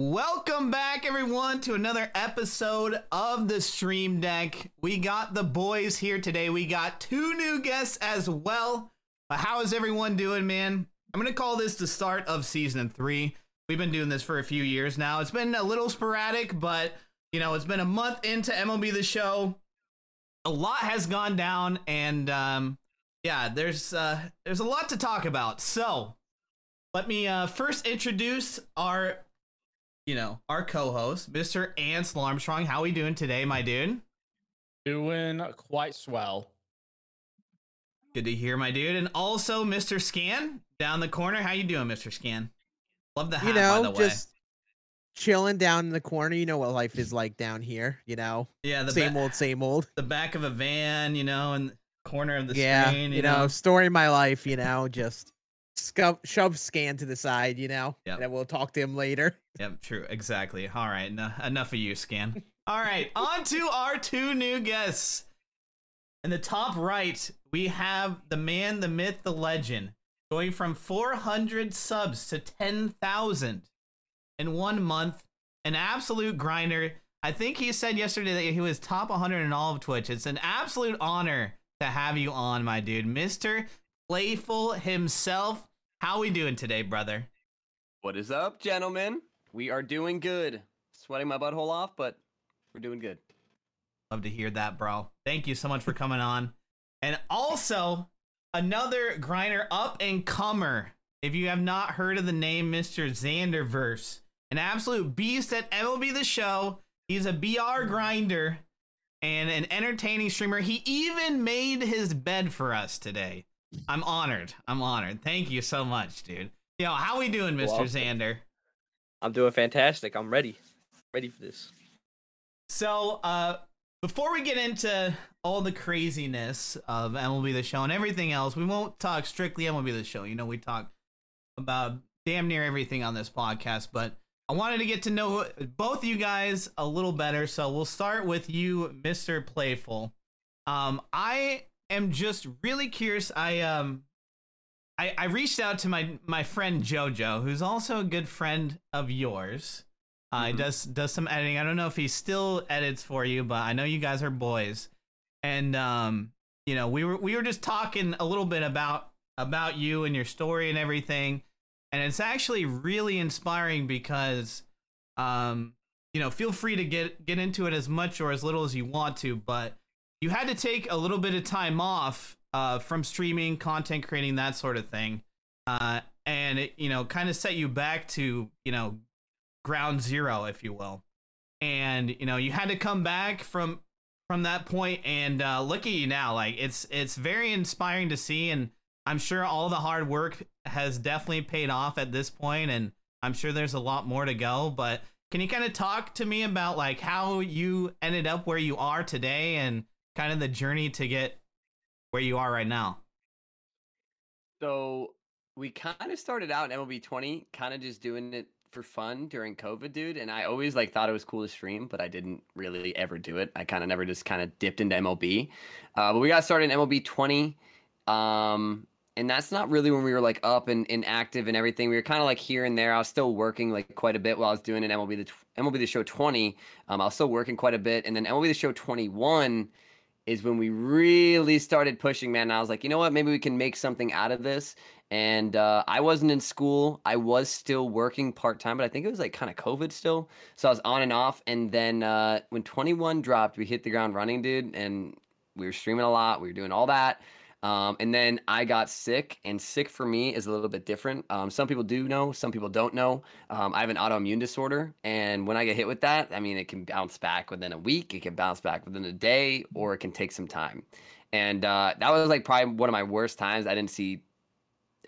Welcome back, everyone, to another episode of the Stream Deck. We got the boys here today. We got two new guests as well. But how is everyone doing, man? I'm gonna call this the start of season three. We've been doing this for a few years now. It's been a little sporadic, but you know, it's been a month into MLB the show. A lot has gone down, and um, yeah, there's uh, there's a lot to talk about. So let me uh, first introduce our, you know, our co-host, Mr. Ansel Armstrong. How we doing today, my dude? Doing quite swell. Good to hear, my dude. And also, Mr. Scan down the corner. How you doing, Mr. Scan? Love the hat, you by know, the way. just chilling down in the corner. You know what life is like down here. You know, yeah, the same ba- old, same old. the back of a van, you know, and corner of the yeah, screen. you know, story of my life. You know, just sco- shove scan to the side. You know, Yep. and then we'll talk to him later. Yep, true. Exactly. All right. No, enough of you, Scan. All right. On to our two new guests. In the top right, we have the man, the myth, the legend, going from 400 subs to 10,000 in one month. An absolute grinder. I think he said yesterday that he was top 100 in all of Twitch. It's an absolute honor to have you on, my dude. Mr. Playful himself. How we doing today, brother? What is up, gentlemen? We are doing good. Sweating my butthole off, but we're doing good. Love to hear that, bro. Thank you so much for coming on. And also, another grinder up and comer. If you have not heard of the name Mr. Zanderverse, an absolute beast at MLB The Show. He's a BR grinder and an entertaining streamer. He even made his bed for us today. I'm honored. I'm honored. Thank you so much, dude. Yo, how we doing, Mr. Welcome. Xander? I'm doing fantastic. I'm ready. Ready for this. So, uh, before we get into all the craziness of MLB the Show and everything else, we won't talk strictly MLB the Show. You know, we talk about damn near everything on this podcast, but I wanted to get to know both you guys a little better. So we'll start with you, Mr. Playful. Um, I am just really curious. I um, I, I reached out to my my friend Jojo, who's also a good friend of yours. Uh, He Mhm. does does some editing. I don't know if he still edits for you, but I know you guys are boys. And um, you know, we were we were just talking a little bit about about you and your story and everything. And it's actually really inspiring because um, you know, feel free to get get into it as much or as little as you want to, but you had to take a little bit of time off uh, from streaming, content creating, that sort of thing, uh, and it you know kind of set you back to you know ground zero, if you will, and you know you had to come back from from that point, and uh, look at you now, like it's it's very inspiring to see, and I'm sure all the hard work has definitely paid off at this point, and I'm sure there's a lot more to go, but. Can you kind of talk to me about like how you ended up where you are today and kind of the journey to get where you are right now? So we kind of started out in MLB 20, kind of just doing it for fun during COVID, dude. And I always like thought it was cool to stream, but I didn't really ever do it. I kind of never just kind of dipped into MLB. Uh, but we got started in MLB 20. Um, and that's not really when we were like up and, and active and everything. We were kind of like here and there. I was still working like quite a bit while I was doing an MLB the MLB the Show 20. Um, I was still working quite a bit, and then MLB the Show 21 is when we really started pushing, man. And I was like, you know what? Maybe we can make something out of this. And uh, I wasn't in school. I was still working part time, but I think it was like kind of COVID still. So I was on and off. And then uh, when 21 dropped, we hit the ground running, dude. And we were streaming a lot. We were doing all that. Um, and then I got sick, and sick for me is a little bit different. Um, some people do know, some people don't know. Um, I have an autoimmune disorder, and when I get hit with that, I mean, it can bounce back within a week, it can bounce back within a day, or it can take some time. And uh, that was like probably one of my worst times. I didn't see,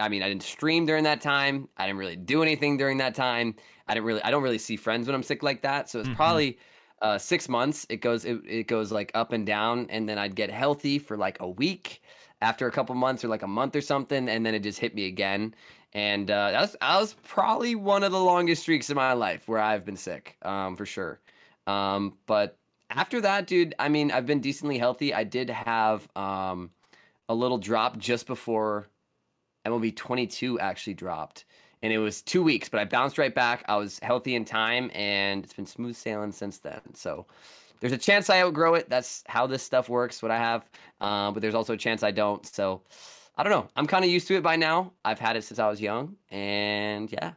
I mean, I didn't stream during that time. I didn't really do anything during that time. I didn't really, I don't really see friends when I'm sick like that. So it's Mhm. probably uh, six months. It goes, it, it goes like up and down, and then I'd get healthy for like a week after a couple months or like a month or something, and then it just hit me again. And uh, that was that was probably one of the longest streaks in my life where I've been sick, um, for sure. Um, but after that, dude, I mean, I've been decently healthy. I did have um, a little drop just before MLB 22 actually dropped, and it was two weeks, but I bounced right back. I was healthy in time, and it's been smooth sailing since then. So there's a chance I outgrow it. That's how this stuff works. What I have, uh, but there's also a chance I don't. So I don't know. I'm kind of used to it by now. I've had it since I was young, and yeah.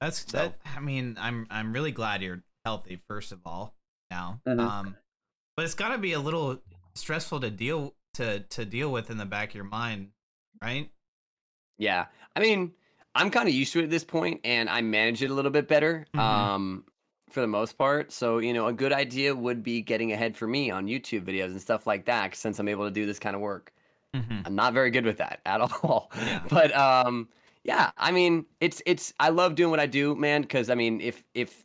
That's So- that. I mean, I'm I'm really glad you're healthy. First of all, now, Mhm. um, but it's got to be a little stressful to deal to to deal with in the back of your mind, right? Yeah. I mean, I'm kind of used to it at this point and I manage it a little bit better Mhm. um for the most part. So, you know, a good idea would be getting ahead for me on YouTube videos and stuff like that since I'm able to do this kind of work. Mm-hmm. I'm not very good with that at all. Yeah. But um yeah, I mean, it's it's I love doing what I do, man, cuz I mean, if if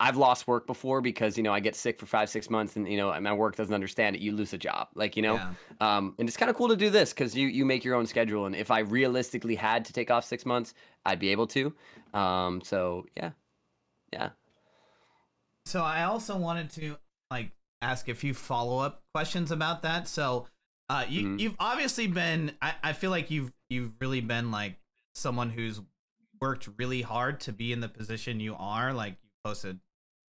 I've lost work before because, you know, I get sick for 5 6 months and you know, my work doesn't understand it, you lose a job. Like, you know, Yeah. um, and it's kind of cool to do this because you you make your own schedule. And if I realistically had to take off six months, I'd be able to. Um, so yeah, yeah. So I also wanted to like ask a few follow up questions about that. So uh, you Mhm. you've obviously been. I, I feel like you've you've really been like someone who's worked really hard to be in the position you are. Like you posted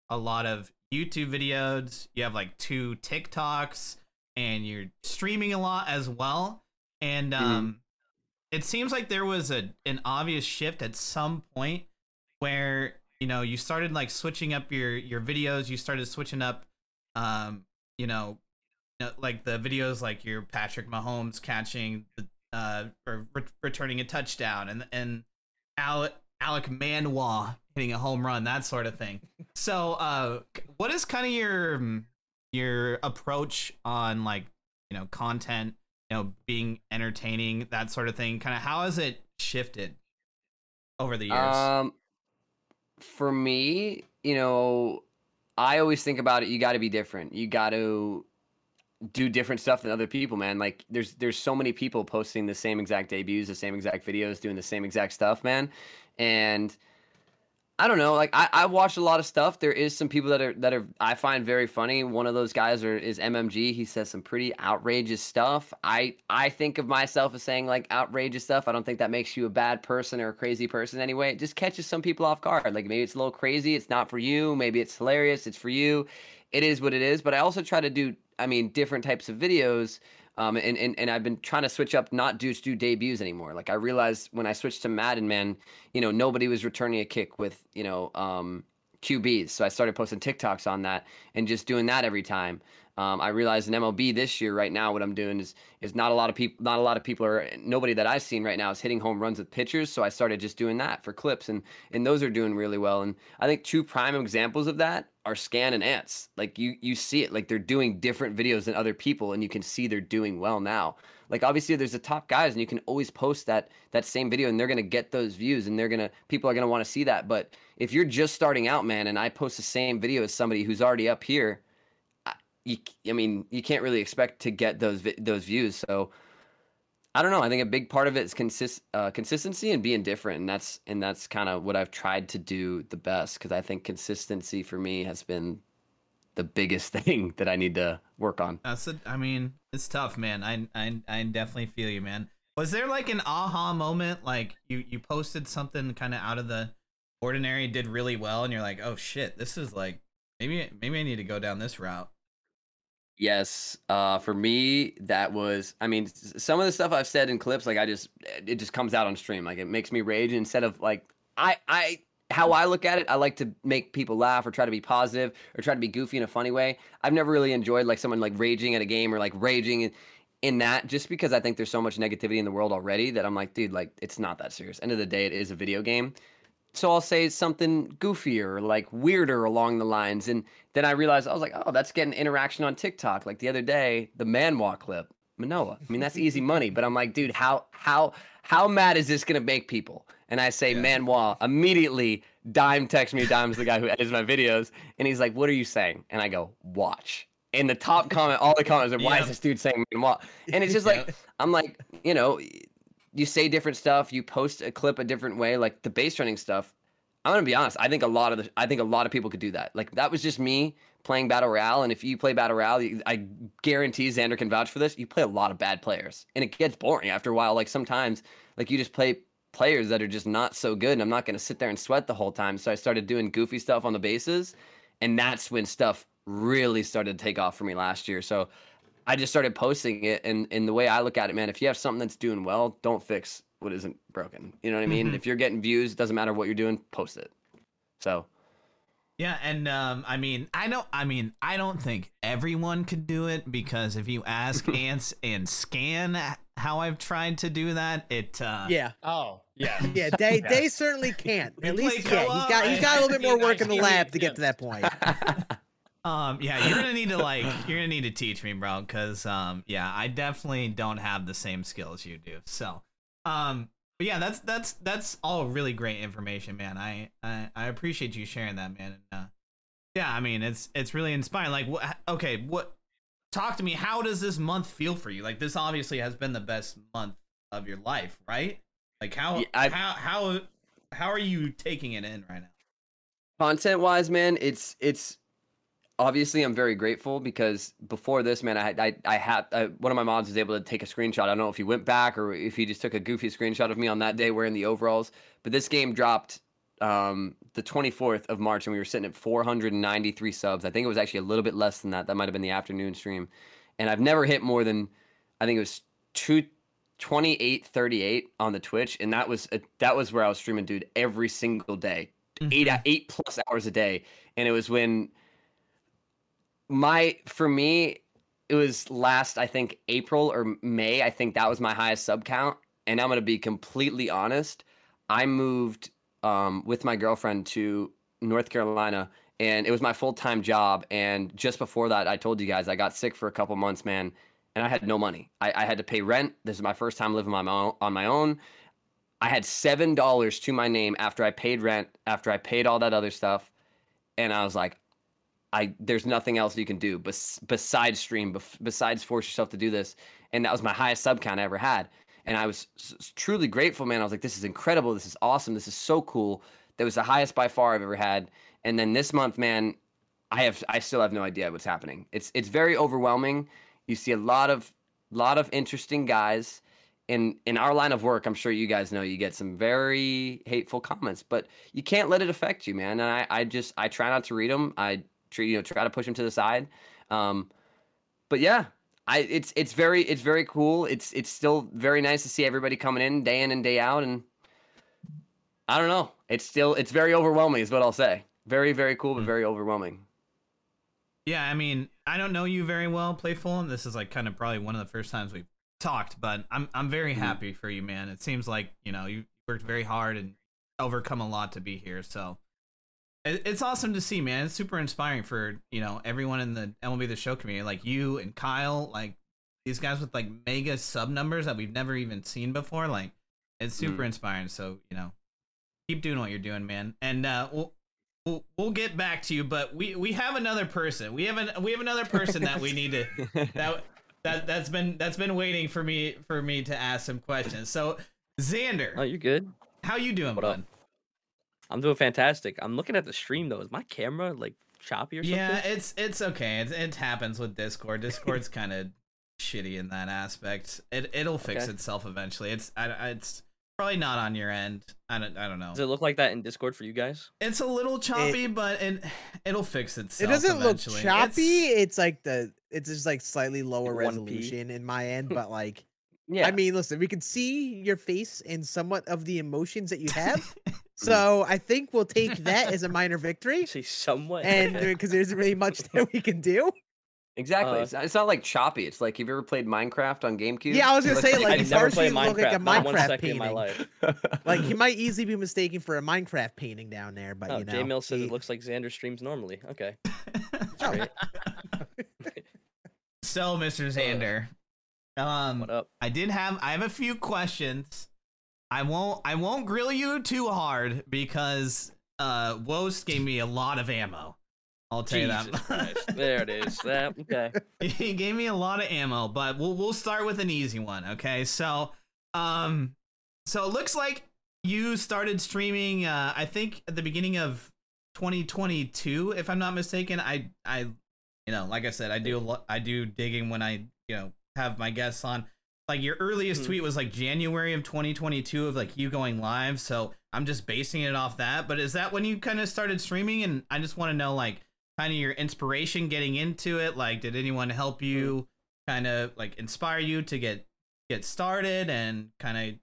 a lot of YouTube videos. You have like two TikToks, and you're streaming a lot as well. And Mhm. um, it seems like there was a an obvious shift at some point where you know you started like switching up your your videos. You started switching up, um, you know, like the videos like your Patrick Mahomes catching the uh or re- returning a touchdown and and Alec Alek Manoah hitting a home run that sort of thing. So uh what is kind of your your approach on like you know content, you know, being entertaining that sort of thing? Kind of how has it shifted over the years? Um, for me, you know, I always think about it. You got to be different. You got to do different stuff than other people, man. Like there's there's so many people posting the same exact debuts, the same exact videos, doing the same exact stuff, man. And I don't know, like I I watched a lot of stuff. There is some people that are that are I find very funny. One of those guys are, is MMG. He says some pretty outrageous stuff. I I think of myself as saying like outrageous stuff. I don't think that makes you a bad person or a crazy person anyway. It just catches some people off guard. Like maybe it's a little crazy. It's not for you. Maybe it's hilarious. It's for you. It is what it is. But I also try to do I mean different types of videos. Um, and, and, and I've been trying to switch up, not do do debuts anymore. Like I realized when I switched to Madden, man, you know, nobody was returning a kick with, you know, um, QBs. So I started posting TikToks on that and just doing that every time. Um, I realized in MLB this year, right now, what I'm doing is is not a lot of people, not a lot of people are, nobody that I've seen right now is hitting home runs with pitchers. So I started just doing that for clips, and and those are doing really well. And I think two prime examples of that are Scan and Ants. Like you you see it, like they're doing different videos than other people, and you can see they're doing well now. Like obviously there's the top guys, and you can always post that that same video, and they're gonna get those views, and they're gonna people are gonna want to see that. But if you're just starting out, man, and I post the same video as somebody who's already up here, I, you, I mean, you can't really expect to get those those views. So I don't know. I think a big part of it is consist uh, consistency and being different, and that's and that's kind of what I've tried to do the best because I think consistency for me has been the biggest thing that I need to work on. That's a, I mean, it's tough, man. I, I I definitely feel you, man. Was there like an aha moment, like you you posted something kind of out of the ordinary, did really well, and you're like, oh shit, this is like maybe maybe I need to go down this route. Yes, uh, for me, that was. I mean, some of the stuff I've said in clips, like I just, it just comes out on stream. Like it makes me rage instead of like I, I, how I look at it. I like to make people laugh or try to be positive or try to be goofy in a funny way. I've never really enjoyed like someone like raging at a game or like raging in, in that, just because I think there's so much negativity in the world already that I'm like, dude, like it's not that serious. End of the day, it is a video game. So I'll say something goofier like weirder along the lines. And then I realized I was like, oh, that's getting interaction on TikTok. Like the other day, the Manwa clip, Manoa. I mean, that's easy money. But I'm like, dude, how how how mad is this gonna make people? And I say Yeah. Manwa immediately. Dime texts me. Dime's the guy who edits my videos, and he's like, "What are you saying?" And I go, "Watch." And the top comment, all the comments are, "Why Yep. is this dude saying Manwa?" And it's just like. I'm like, you know, you say different stuff, you post a clip a different way, like the base running stuff. I'm gonna be honest. I think a lot of the, I think a lot of people could do that. Like that was just me playing battle royale, and if you play battle royale, you- I guarantee Xander can vouch for this. You play a lot of bad players, and it gets boring after a while. Like sometimes, like you just play players that are just not so good, and I'm not to sit there and sweat the whole time. So I started doing goofy stuff on the bases, and that's when stuff really started to take off for me last year. So I just started posting it, and and the way I look at it, man, if you have something that's doing well, don't fix what isn't broken. You know what I mean? Mhm. If you're getting views, it doesn't matter what you're doing, post it. So Yeah, and um, I mean, I don't. I mean, I don't think everyone could do it because if you ask Ants and Scan how I've tried to do that, it. Uh, Yeah, Oh, yeah. yeah. Day Day certainly can't. At least yeah, he's co-op, got he's I- got a little bit more work in the lab to get to that point. Um, yeah, you're gonna need to like, you're gonna need to teach me, bro, because um, yeah, I definitely don't have the same skills you do. So, um, but yeah, that's that's that's all really great information, man. I I, I appreciate you sharing that, man. And, uh, yeah, I mean, it's it's really inspiring. Like, what? Okay, what? Talk to me. How does this month feel for you? Like, this obviously has been the best month of your life, right? Like, how Yeah, I've- how how how are you taking it in right now? content wise, man, it's it's obviously I'm very grateful because before this, man, I had I, I had uh, one of my mods was able to take a screenshot. I don't know if he went back or if he just took a goofy screenshot of me on that day wearing the overalls. But this game dropped um, the 24th of March, and we were sitting at 493 subs. I think it was actually a little bit less than that. That might have been the afternoon stream, and I've never hit more than I think it was two. 2838 on the Twitch and that was a, that was where I was streaming dude every single day eight Mhm. eight plus hours a day and it was when my for me it was last i think april or may. I think that was my highest sub count. And i'm to be completely honest. I moved um, with my girlfriend to north carolina and it was my full-time job. And just before that i told you guys i got sick for a couple months man and i had no money. I, I had to pay rent. This is my first time living my own, on my own. I had seven dollars to my name after I paid rent, after I paid all that other stuff, and I was like, I there's nothing else you can do bes- besides stream, bef- besides force yourself to do this, and that was my highest sub count I ever had, and I was s- truly grateful, man. I was like, this is incredible, this is awesome, this is so cool. That was the highest by far I've ever had, and then this month, man, I have I still have no idea what's happening. It's it's very overwhelming. You see a lot of lot of interesting guys in in our line of work, I'm sure you guys know you get some very hateful comments, but you can't let it affect you, man. And I, I just I try not to read them. I you know try to push them to the side. Um, but yeah, I it's it's very it's very cool. It's it's still very nice to see everybody coming in day in and day out, and I don't know. It's still it's very overwhelming, is what I'll say. Very very cool, but very overwhelming. Yeah, I mean, I don't know you very well, Playful, and this is like kind of probably one of the first times we've talked, but I'm I'm very Mhm. happy for you, man. It seems like you know you worked very hard and overcome a lot to be here. So it's awesome to see, man. It's super inspiring for you know everyone in the MLB the Show community, like you and Kyle, like these guys with like mega sub numbers that we've never even seen before. Like it's super Mhm. inspiring. So you know, keep doing what you're doing, man. And uh, we'll. We'll, we'll get back to you, but we, we have another person. We have an we have another person that we need to that that that's been that's been waiting for me for me to ask some questions. So Xander, Oh, you're good. how you doing, What up? Bud? I'm doing fantastic. I'm looking at the stream though. Is my camera like choppy or something? Yeah, it's it's okay. It, it happens with Discord. Discord's kind of shitty in that aspect. It it'll fix Okay. itself eventually. It's I, I- it's probably not on your end. I don't I don't know. Does it look like that in Discord for you guys? It's a little choppy, but it it'll fix itself. It doesn't look choppy. It's- It's, like the it's just like slightly lower Like 1p. resolution in my end, but like yeah, I mean, listen, we can see your face and somewhat of the emotions that you have. so I think we'll take that as a minor victory. See, somewhat. And because there isn't really much that we can do. exactly. uh, it's, not, it's not like choppy. It's like have you ever played Minecraft on GameCube? Yeah, I was gonna say, looks like, I you never played you look like a Minecraft. not one Minecraft in my painting. life. Like he might easily be mistaken for a Minecraft painting down there, but Oh, you know. J Mill says he- it looks like Xander streams normally. Okay. Oh, Great. so, Mr. Xander, um, What up? I did have I have a few questions. I won't I won't grill you too hard because uh Wost gave me a lot of ammo. I'll tell Jesus you that. Christ. There it is. That, okay. he gave me a lot of ammo, but we'll we'll start with an easy one, okay? So, um so it looks like you started streaming uh I think at the beginning of 2022 if I'm not mistaken. I I you know, like I said, I do I do digging when I, you know, have my guests on. Like your earliest Mhm. tweet was like January of 2022 of like you going live. So I'm just basing it off that. But is that when you kind of started streaming? And I just want to know like kind of your inspiration getting into it. Like, did anyone help you kind of like inspire you to get get started and kind of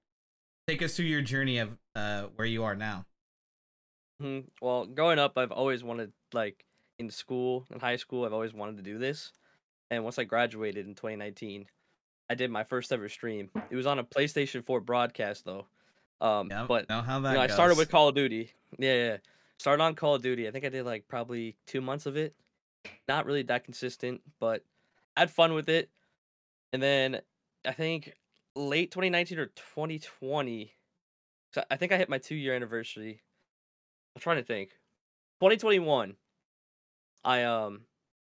take us through your journey of uh where you are now? Mhm. Well, growing up, I've always wanted, like, in school, in high school, I've always wanted to do this. And once I graduated in 2019, I did my first ever stream. It was on a PlayStation 4 broadcast, though. Um, Yeah, but know how that you know, I started with Call of Duty. Yeah, yeah. Started on Call of Duty. I think I did like probably two months of it. Not really that consistent, but I had fun with it. And then I think late 2019 or 2020. So I think I hit my two year anniversary. I'm trying to think. 2021. I um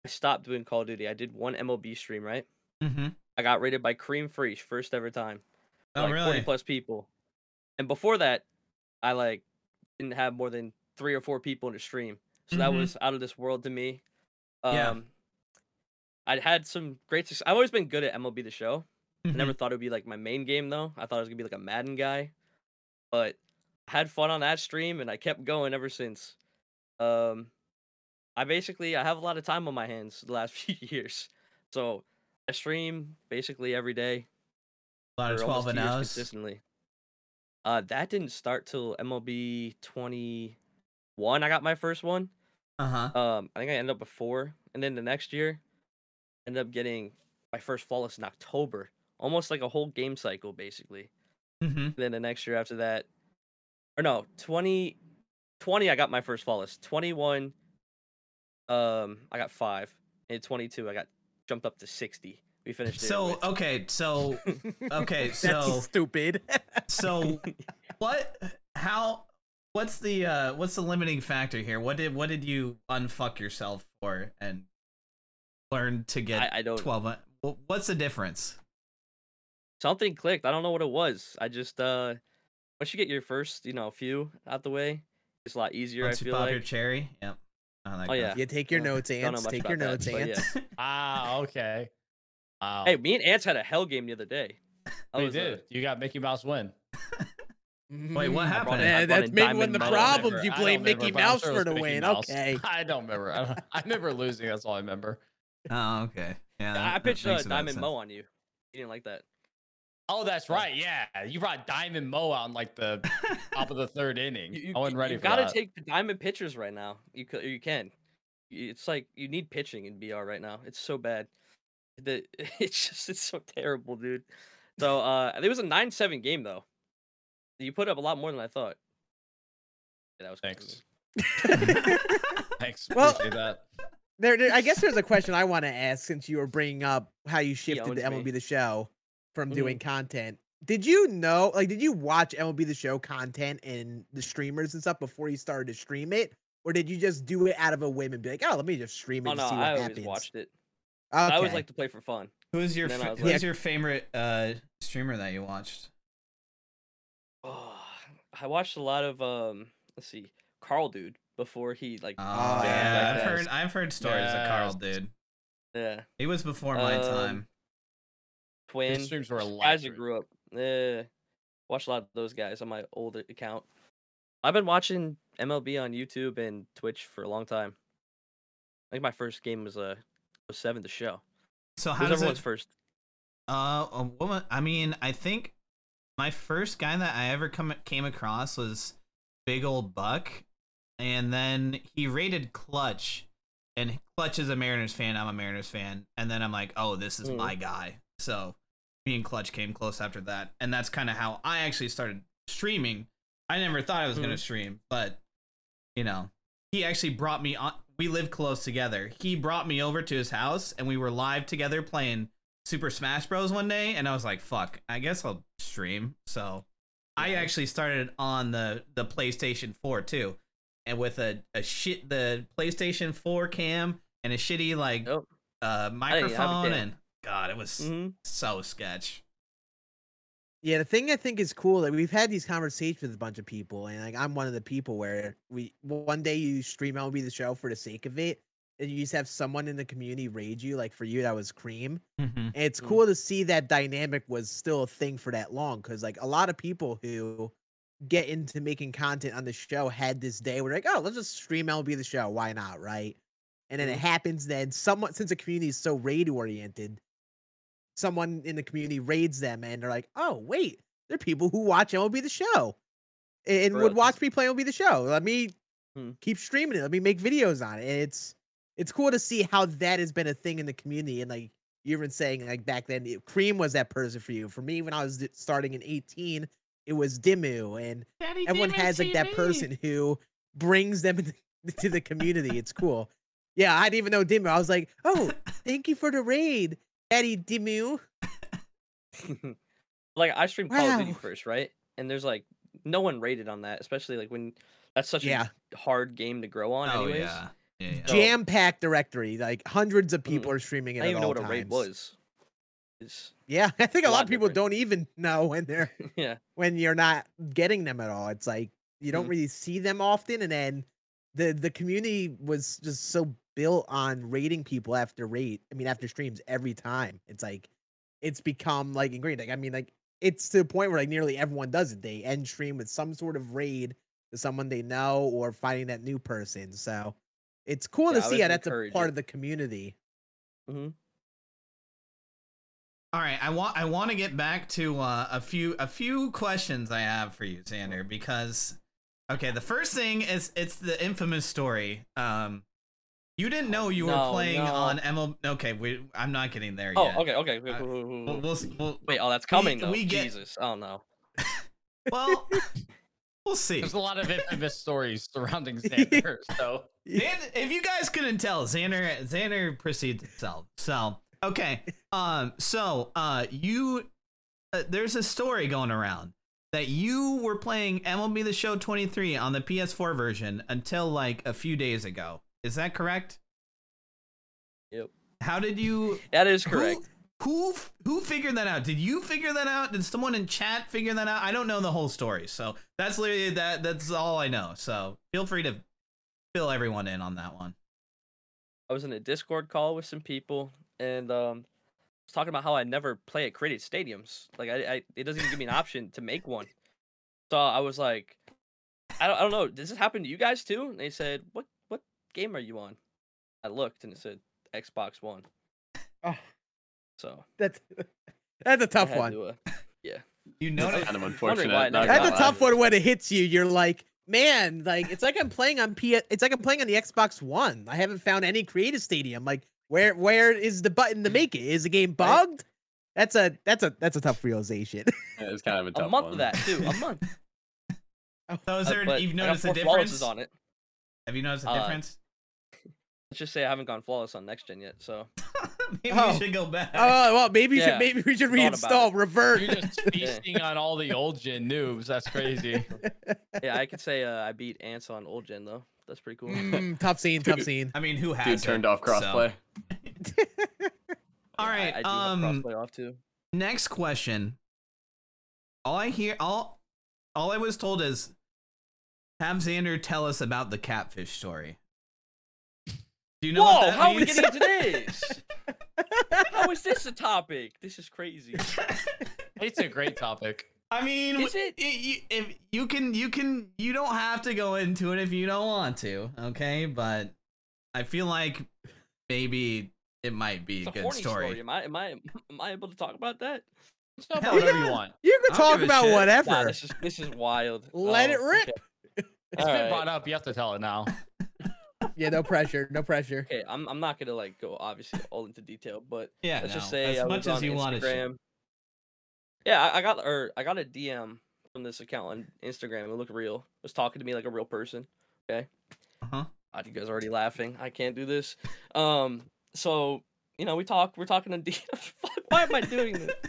I stopped doing Call of Duty. I did one MLB stream, right? Mm-hmm. I got rated by Cream Fresh first ever time Oh, like really? 40 plus people. And before that, I like didn't have more than three or four people in the stream. So that Mhm. was out of this world to me. Um Yeah. I'd had some great success. I've always been good at MLB the show. I Mhm. never thought it would be like my main game though. I thought I was gonna be like a Madden guy. But I had fun on that stream and I kept going ever since. Um I basically I have a lot of time on my hands the last few years. So I stream basically every day a lot of 12 and two years consistently. Uh, that didn't start till MLB 21. I got my first one. Uh huh. Um, I think I ended up with four, and then the next year, ended up getting my first flawless in October, almost like a whole game cycle basically. Mm-hmm. Then the next year after that, or no, 20, 20 I got my first flawless. 21, um, I got five, and 22 I got jumped up to 60. We finished it. So with- okay, so okay, That's so stupid. so what? How? What's the uh what's the limiting factor here? What did what did you unfuck yourself for and learn to get I, I don't. 12 What's the difference? something clicked. I don't know what it was. I just uh once you get your first, you know, few out the way, it's a lot easier. Once I you feel pop like. your cherry? Yep. Oh, that Oh, goes. yeah. you take your Yeah, notes, don't Ants. Take your notes, but Ants. yeah. Ah, okay. Wow. Hey, me and Ants had a hell game the other day. That we was, uh, did. You got Mickey Mouse win. Wait, what Mhm. happened? brought it- Yeah, I brought that's in maybe one of the Mo. problems. You blame play don't remember, Mickey Mouse sure for the win. Mouse. Okay. I don't remember. I, don't, I remember losing. That's all I remember. Oh, okay. Yeah. I that- that pitched uh, makes about Diamond. Mo on you. You didn't like that. Oh, that's right. Yeah, you brought Diamond Mo out in like the top of the third inning. You, you, I wasn't ready you for gotta that. take Diamond pitchers right now. You could, you can. It's like you need pitching in BR right now. It's so bad. The it's just it's so terrible, dude. So uh, it was a nine-seven game though. You put up a lot more than I thought. Yeah, that was. Thanks. Thanks. Well- Appreciate that. There, there, I guess there's a question I want to ask since you were bringing up how you shifted to owns me. MLB the Show from Mhm. doing content. Did you know, like, did you watch MLB the Show content and the streamers and stuff before you started to stream it, or did you just do it out of a whim and be like, oh, let me just stream it Oh and no, see what I always happens? watched it. Okay. I always like to play for fun. Who's your And then fa- I who's your favorite uh streamer that you watched? Oh, I watched a lot of um. Let's see, Carl dude before he like. Oh, yeah, yeah. I've heard I've heard stories of Carl, dude. Yeah, He was before my Um, time. Twin. His streams were guys that electric. grew up. Yeah, watched a lot of those guys on my old account. I've been watching MLB on YouTube and Twitch for a long time. I think my first game was uh was seven the show. So how Who's does everyone's it? first? Uh, a woman. I mean, I think my first guy that I ever come came across was Big Old Buck, and then he rated Clutch, and Clutch is a Mariners fan. I'm a Mariners fan, and then I'm like, oh, this is Mm. my guy. So me and Clutch came close after that, and that's kind of how I actually started streaming. I never thought I was gonna Mm. stream, but you know, he actually brought me on. We lived close together. He brought me over to his house, and we were live together playing Super Smash Bros. one day, and I was like, "Fuck, I guess I'll stream." So I actually started on the the PlayStation 4 too, and with a a shit the PlayStation 4 cam and a shitty like uh didn't have a microphone, and God, it was hmm so sketch. Yeah, the thing I think is cool, like we've had these conversations with a bunch of people, and like I'm one of the people where we one day you stream MLB the show for the sake of it, and you just have someone in the community raid you. Like for you, that was Cream. Mhm. And it's Mm. cool to see that dynamic was still a thing for that long because like a lot of people who get into making content on the show had this day where like, oh, let's just stream MLB the show. Why not? Right. And then it happens then someone since the community is so raid oriented, someone in the community raids them and they're like, oh wait, there are people who watch MLB the show and would watch me play MLB the show. Let me Hmm. keep streaming it. Let me make videos on it. And it's it's cool to see how that has been a thing in the community and like you were saying like back then it- cream was that person for you for me when i was starting in 18 it was dimu and everyone has like that person who brings them to the community it's cool yeah i didn't even know dimu i was like oh thank you for the raid eddie dimu like I stream Call of Duty Wow. first, right? And there's like no one rated on that, especially like when that's such Yeah. a hard game to grow on. Oh anyways. yeah. Yeah, yeah. So- jam-packed directory like hundreds of Mhm. people are streaming it I didn't at even know all what a raid times. was. It's yeah i think a a lot lot of people different. don't even know when they're yeah. when you're not getting them at all. It's like you don't Mhm. really see them often, and then the the community was just so built on rating people after rate. I mean, after streams every time. It's like it's become like ingrained. Like I mean, like it's to the point where like nearly everyone does it. They end stream with some sort of raid to someone they know or finding that new person. So it's cool Yeah, to see would how that's a part of the community. Mm-hmm. All right, I want I want to get back to uh, a few a few questions I have for you, Xander, because okay, the first thing is it's the infamous story. Um, you didn't know you were No, playing no. on ML. Okay, we, I'm not getting there Oh, yet. Oh, okay, okay. Uh, We'll, wait. we'll, we'll, Wait, oh, that's coming though. we get- Jesus, oh no. well, we'll see. There's a lot of infamous stories surrounding Xander. So And if you guys couldn't tell, Xander Xander proceeds himself. So okay, um, so uh, you uh, there's a story going around that you were playing MLB The Show 23 on the PS4 version until like a few days ago. Is that correct? Yep. How did you? That is correct. Who who figured that out? Did you figure that out? Did someone in chat figure that out? I don't know the whole story, so that's literally that. That's all I know. So feel free to fill everyone in on that one. I was in a Discord call with some people and um I was talking about how I never play at created stadiums. Like I, I it doesn't even give me an option to make one. So I was like, I don't, I don't know. Does this happen to you guys too? And they said, what game are you on? I looked and it said Xbox One. Oh, So that's that's a I tough had one. to, uh, You That's notice kind of unfortunate. why I not never gonna That's a lie. tough one when it hits you. You're like, man, like it's like I'm playing on P. It's like I'm playing on the Xbox One. I haven't found any creative stadium. Like, where where is the button to make it? Is the game bugged? That's a that's a that's a tough realization. Yeah, It's kind of a tough a month one. of that too. A month. So is Uh, there? but you've I got noticed a four flawlesses difference? on it. Have you noticed a Uh, difference? Let's just say I haven't gone flawless on next gen yet. So Maybe oh. you should go back. oh well, maybe you Yeah, should maybe we should thought reinstall it. revert. you're just feasting on all the old gen noobs. That's crazy. yeah, I could say uh, I beat ants on old gen though. That's pretty cool. Mm, tough scene, tough scene. I mean, who has Dude turned off crossplay. All Yeah. I, I do um. have crossplay off too. Next question. All I hear, all, all I was told is, have Xander tell us about the catfish story. Do you know Whoa! what that How are we getting into this? how is this a topic? This is crazy. It's a great topic. I mean, Is it? i- you, if you can, you can, you don't have to go into it if you don't want to, okay? But I feel like maybe it might be It's a a good horny story. story. Am I am I am I able to talk about that? Talk about whatever yeah. you want. You can talk about whatever. Nah, this is this is wild. Let oh, it Oh, rip. Okay. It's All been right. brought up. You have to tell it now. Yeah, no pressure, no pressure. Okay, I'm I'm not gonna like go obviously all into detail, but Yeah, let's just say as I much was as on you want to. Yeah, I, I got or I got a DM from this account on Instagram. It looked real. It was talking to me like a real person. Okay. Uh huh. God, you guys are already laughing. I can't do this. Um, so you know, we talk. We're talking to DM. Fuck, why am I doing this?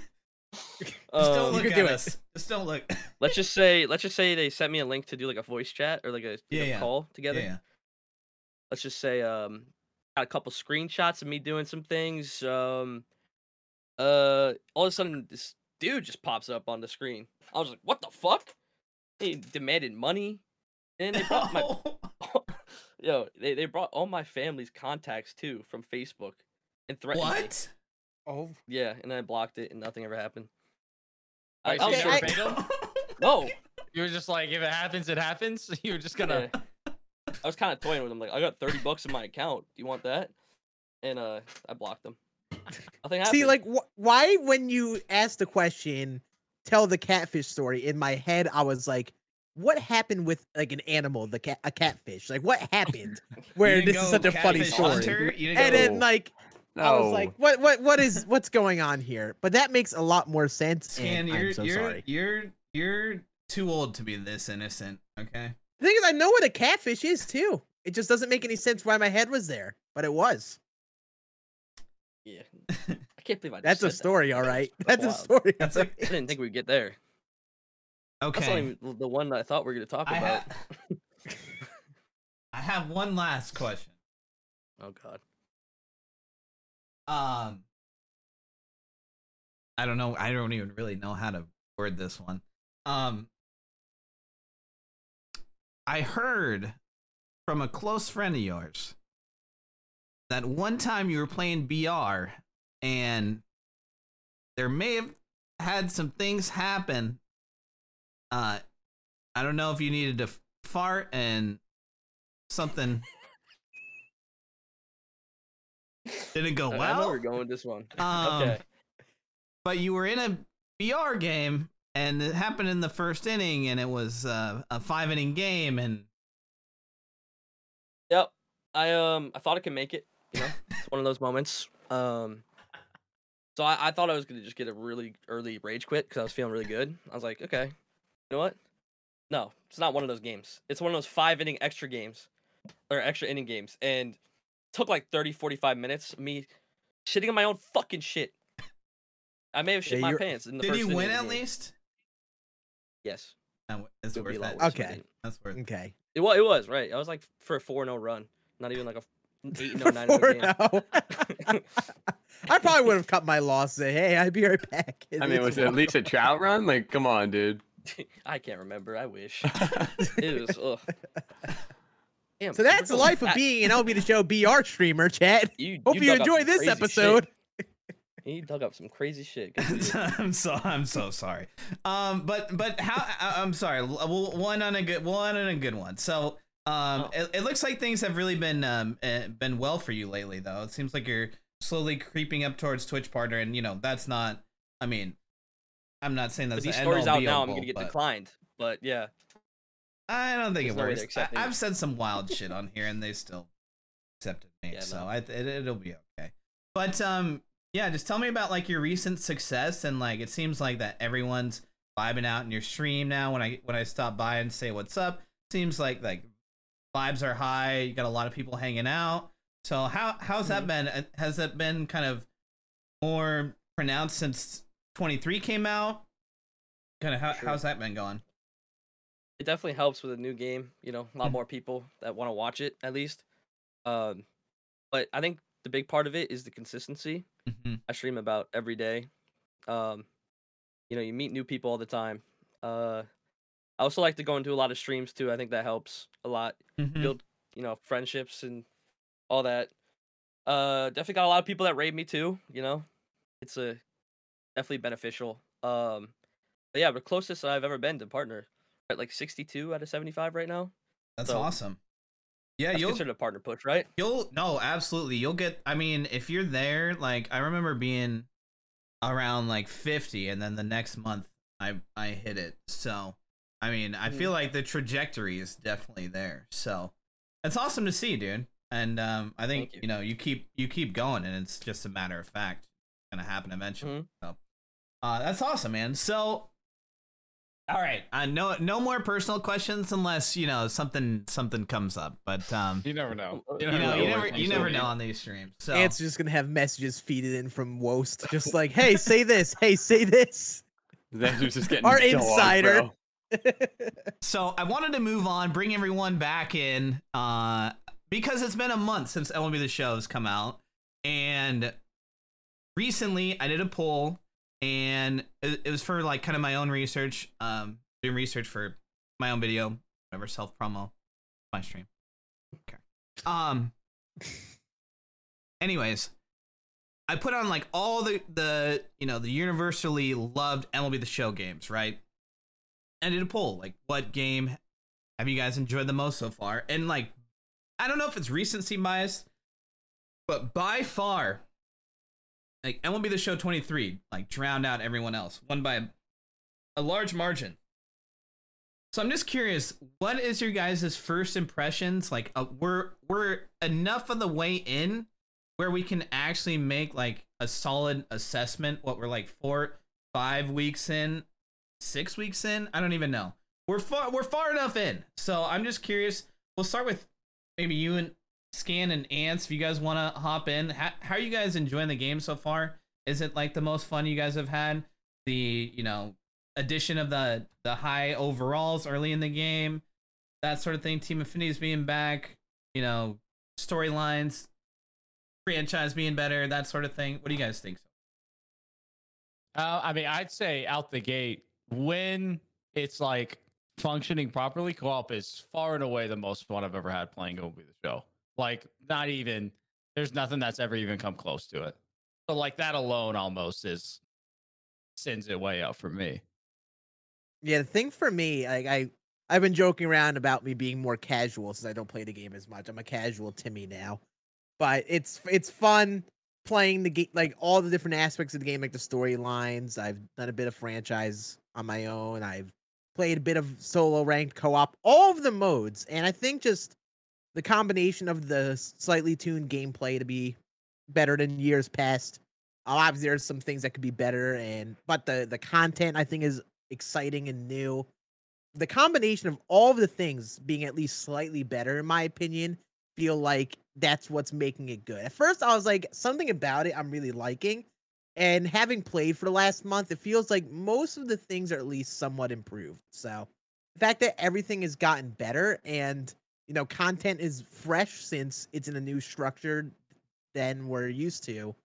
Just don't Um, look at do it. us. Just don't look. let's just say, let's just say they sent me a link to do like a voice chat or like a Yeah, know, yeah. call together. Yeah, yeah. Let's just say um got a couple screenshots of me doing some things um uh all of a sudden this dude just pops up on the screen i was like what the fuck he demanded money and they brought my Yo, they, they brought all my family's contacts too from Facebook and threatened me. What? Oh, Yeah, and I blocked it and nothing ever happened. Wait, I, so I you was Okay, sure- I- no, You were just like, if it happens, it happens. You were just gonna. yeah. I was kind of toying with him. Like, I got thirty bucks in my account. Do you want that? And uh, I blocked them. Nothing happened. see, like, wh- why when you asked the question, tell the catfish story? In my head, I was like, what happened with like an animal, the cat, a catfish? Like, what happened? Where this is such a funny story. hunter? You didn't And go- then, like, I was like, what, what, what is, what's going on here? But that makes a lot more sense. Scan, and you're I'm so you're sorry. you're you're too old to be this innocent. Okay. The thing is, I know what a catfish is too. It just doesn't make any sense why my head was there, but it was. yeah, I can't believe I. just That's a said that. story, all right. That's That's a story. That's all right. I didn't think we'd get there. Okay, That's not Okay. even the one that I thought we were gonna talk I, about. ha- I have one last question. Oh God. Um, I don't know. I don't even really know how to word this one. Um, I heard from a close friend of yours that one time you were playing BR and there may have had some things happen. Uh, I don't know if you needed to fart and something didn't go I- I know well. we're going with this one. Um, okay. but you were in a BR game and it happened in the first inning and it was uh, a five inning game and Yep. I um I thought I could make it. You know, it's one of those moments. Um, so I, I thought I was gonna just get a really early rage quit because I was feeling really good. I was like, okay, you know what? No, it's not one of those games. It's one of those five inning extra games or extra inning games, and it took like 30, 45 minutes. Me shitting on my own fucking shit. I may have shit Yeah, my pants in the did first you inning win at game. least? Yes. No, it's It worth it. worse if I Okay. didn't. That's worth it. Okay. It was. It was right. I was like for a four 0 run, not even like a eight and 0 nine oh Four game. I probably would have cut my loss. And say, hey, I'd be right back. I mean, was it at least a trout run? Like, come on, dude. I can't remember. I wish. It was. Ugh. Damn, So that's the life of back- being an LB the Show BR streamer, chat. You, Hope you, dug enjoy this episode. shit. You dug up some crazy shit. I'm so I'm so sorry. Um, but but how I- I'm sorry. One on a good one on a good one. So um, Oh. it, it looks like things have really been um uh, been well for you lately, though. It seems like you're slowly creeping up towards Twitch partner, and you know that's not. I mean, I'm not saying But that's these stories out now, I'm gonna get but declined. But yeah, I don't think There's it no works. I, I've said some wild shit on here, and they still accepted me, Yeah, so no. I, it, it'll be okay. But um, yeah, just tell me about like your recent success, and like it seems like that everyone's vibing out in your stream now. When I when I stop by and say what's up, seems like like vibes are high. You got a lot of people hanging out. So how how's that Mhm. been? Uh, Has that been kind of more pronounced since 23 came out? Kind of how, Sure. how's that been going? it definitely helps with a new game. You know, a lot Mhm. more people that want to watch it at least. Um, but I think the big part of it is the consistency. Mhm. I stream about every day. Um, you know, you meet new people all the time. Uh, I also like to go into a lot of streams too. I think that helps a lot. Mhm. Build, you know, friendships and all that. Uh, definitely got a lot of people that raid me too. You know, it's a definitely beneficial. Um, but yeah, the closest I've ever been to partner at like 62 out of 75 right now. That's So- awesome. Yeah, That's you'll considered a partner push, right? you'll no, absolutely. You'll get I mean, if you're there, like I remember being around like 50 and then the next month I I hit it. So, I mean, I Mm. feel like the trajectory is definitely there. So, it's awesome to see, dude. And um I think, you. you. know, you keep you keep going and it's just a matter of fact. It's going to happen eventually. Mhm. So, uh that's awesome, man. So, all right, uh, no, no more personal questions unless you know something something comes up. But um, You never know. you know, you never, you never know on these streams. So Ant's just gonna have messages feeded in from Wost, just like, "Hey, say this. Hey, say this." That was just getting Our dogged, insider. bro. so I wanted to move on, bring everyone back in, uh, because it's been a month since LMB the show has come out, and recently I did a poll, and it, it was for like kind of my own research, um, doing research for my own video, whatever self promo, my stream. Okay. Um. Anyways, I put on like all the the you know the universally loved MLB the Show games, right? And did a poll like, what game have you guys enjoyed the most so far? And like, I don't know if it's recency bias, but by far, like MLB the Show 23 like drowned out everyone else, won by a, a large margin. So I'm just curious, what is your guys' first impressions? Like, uh, we're we're enough of the way in where we can actually make like a solid assessment. What we're like four, five weeks in, six weeks in. I don't even know. We're far we're far enough in. So I'm just curious. We'll start with maybe you and Scan and Ants. If you guys want to hop in, how, how are you guys enjoying the game so far? Is it like the most fun you guys have had? The you know addition of the the high overalls early in the game, that sort of thing. Team Affinities being back, you know, storylines, franchise being better, that sort of thing. What do you guys think? Uh, I mean, I'd say out the gate when it's like functioning properly, co-op is far and away the most fun I've ever had playing MLB the Show. Like, not even there's nothing that's ever even come close to it. So, like that alone, almost is sends it way out for me. Yeah, the thing for me, like I I've been joking around about me being more casual since I don't play the game as much. I'm a casual Timmy now. But it's it's fun playing the game like all the different aspects of the game, like the storylines. I've done a bit of franchise on my own. I've played a bit of solo ranked co-op, all of the modes. And I think just the combination of the slightly tuned gameplay to be better than years past. Obviously, there's some things that could be better, and but the the content I think is exciting and new. The combination of all of the things being at least slightly better, in my opinion, feel like that's what's making it good. At first, I was like, something about it I'm really liking. And having played for the last month, it feels like most of the things are at least somewhat improved. So the fact that everything has gotten better and you know content is fresh since it's in a new structure than we're used to,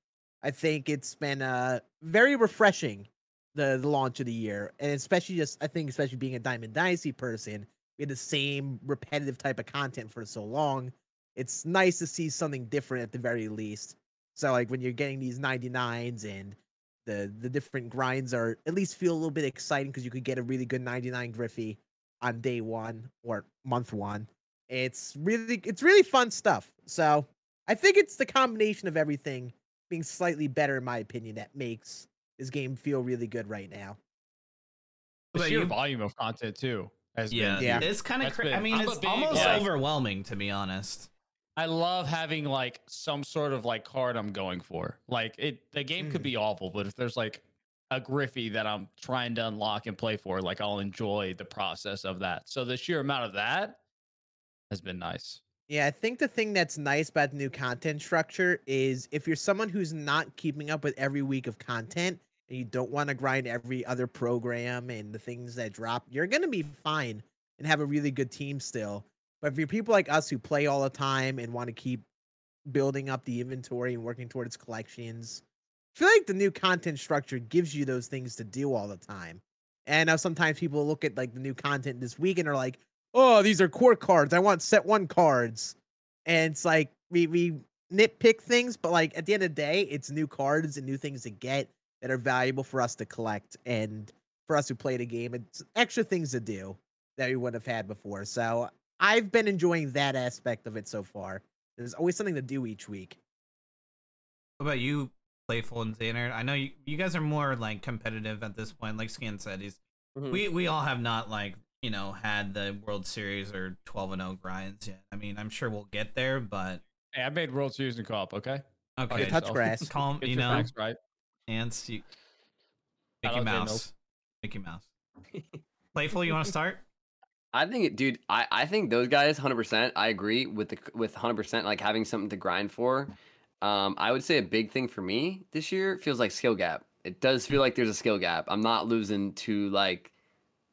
I think it's been uh very refreshing the, the launch of the year, and especially just I think especially being a Diamond Dynasty person, we had the same repetitive type of content for so long. It's nice to see something different at the very least. So like when you're getting these 99s and the the different grinds are at least feel a little bit exciting because you could get a really good 99 Griffey on day one or month one. It's really it's really fun stuff. So I think it's the combination of everything being slightly better in my opinion that makes this game feel really good right now. The sheer volume of content too. Has Yeah, been Yeah. it's kind of. That's Cra- I mean, I'm it's big, almost like- overwhelming to be honest. I love having like some sort of like card I'm going for. Like it the game could Mm. be awful, but if there's like a Griffey that I'm trying to unlock and play for, like I'll enjoy the process of that. So the sheer amount of that has been nice. Yeah, I think the thing that's nice about the new content structure is if you're someone who's not keeping up with every week of content and you don't want to grind every other program and the things that drop, you're going to be fine and have a really good team still. But if you're people like us who play all the time and want to keep building up the inventory and working towards collections, I feel like the new content structure gives you those things to do all the time. And now sometimes people look at like the new content this week and are like, oh, these are core cards. I want set one cards. And it's like we we nitpick things, but like at the end of the day, it's new cards and new things to get that are valuable for us to collect and for us who play the game. It's extra things to do that we wouldn't have had before. So I've been enjoying that aspect of it so far. There's always something to do each week. What about you, Playful and Zander? I know you, you guys are more like competitive at this point. Like Scan said, he's Mhm. we we all have not like you know had the World Series or 12 and 0 grinds yet. I mean, I'm sure we'll get there, but Hey, I made World Series in co-op, okay? okay. touch so- grass. Calm, Get you know, facts right. ants. You, Mickey out J-Milk. Mouse. Mickey Mouse. Playful, you want to start? I think, it, dude. I, I think those guys, hundred percent. I agree with the with hundred percent. Like having something to grind for. Um, I would say a big thing for me this year feels like skill gap. It does feel like there's a skill gap. I'm not losing to like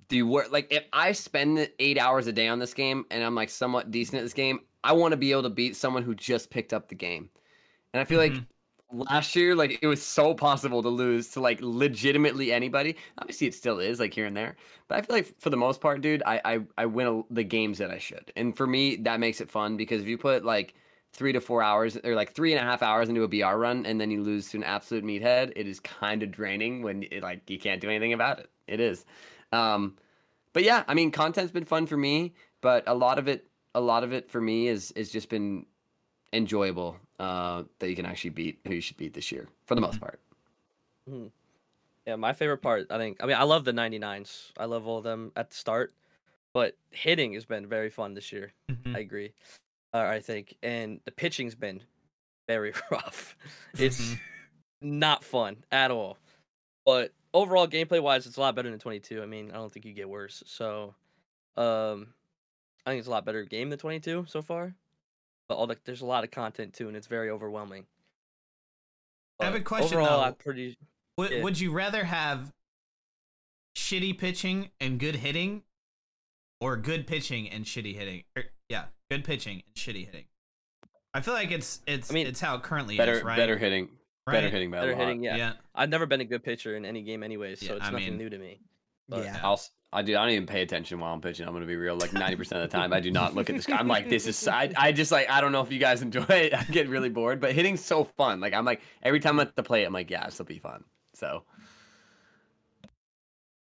the work. Like if I spend eight hours a day on this game and I'm like somewhat decent at this game, I want to be able to beat someone who just picked up the game. And I feel like Mhm. last year, like it was so possible to lose to like legitimately anybody. Obviously, it still is like here and there, but I feel like for the most part, dude, I I, I win a, the games that I should, and for me, that makes it fun because if you put like three to four hours or like three and a half hours into a BR run and then you lose to an absolute meathead, it is kind of draining when it, like you can't do anything about it. It is. Um, but yeah, I mean, content's been fun for me, but a lot of it, a lot of it for me is is just been enjoyable. Uh, that you can actually beat who you should beat this year for the most part. Mhm. Yeah, my favorite part, I think. I mean, I love the 99s. I love all of them at the start, but hitting has been very fun this year. Mhm. I agree. Uh, I think, and the pitching's been very rough. It's Mhm. not fun at all. But overall, gameplay wise, it's a lot better than 22. I mean, I don't think you get worse. So, um, I think it's a lot better game than 22 so far. But all the there's a lot of content too, and it's very overwhelming. I have a question, Overall, though. I'm pretty. Would, Yeah. would you rather have shitty pitching and good hitting, or good pitching and shitty hitting? Or, yeah, good pitching and shitty hitting. I feel like it's it's I mean, it's how it currently Better, is, right? better hitting, better hitting, by a Better lot. hitting, yeah. Yeah. I've never been a good pitcher in any game, anyways, so Yeah, it's I nothing mean- new to me. But- yeah. I'll, s- I do. I don't even pay attention while I'm pitching. I'm gonna be real. Like 90 percent of the time, I do not look at this. sky. I'm like, this is. I, I just like. I don't know if you guys enjoy it. I get really bored, but hitting's so fun. Like I'm like every time I'm at the plate, I'm like, yeah, this will be fun. So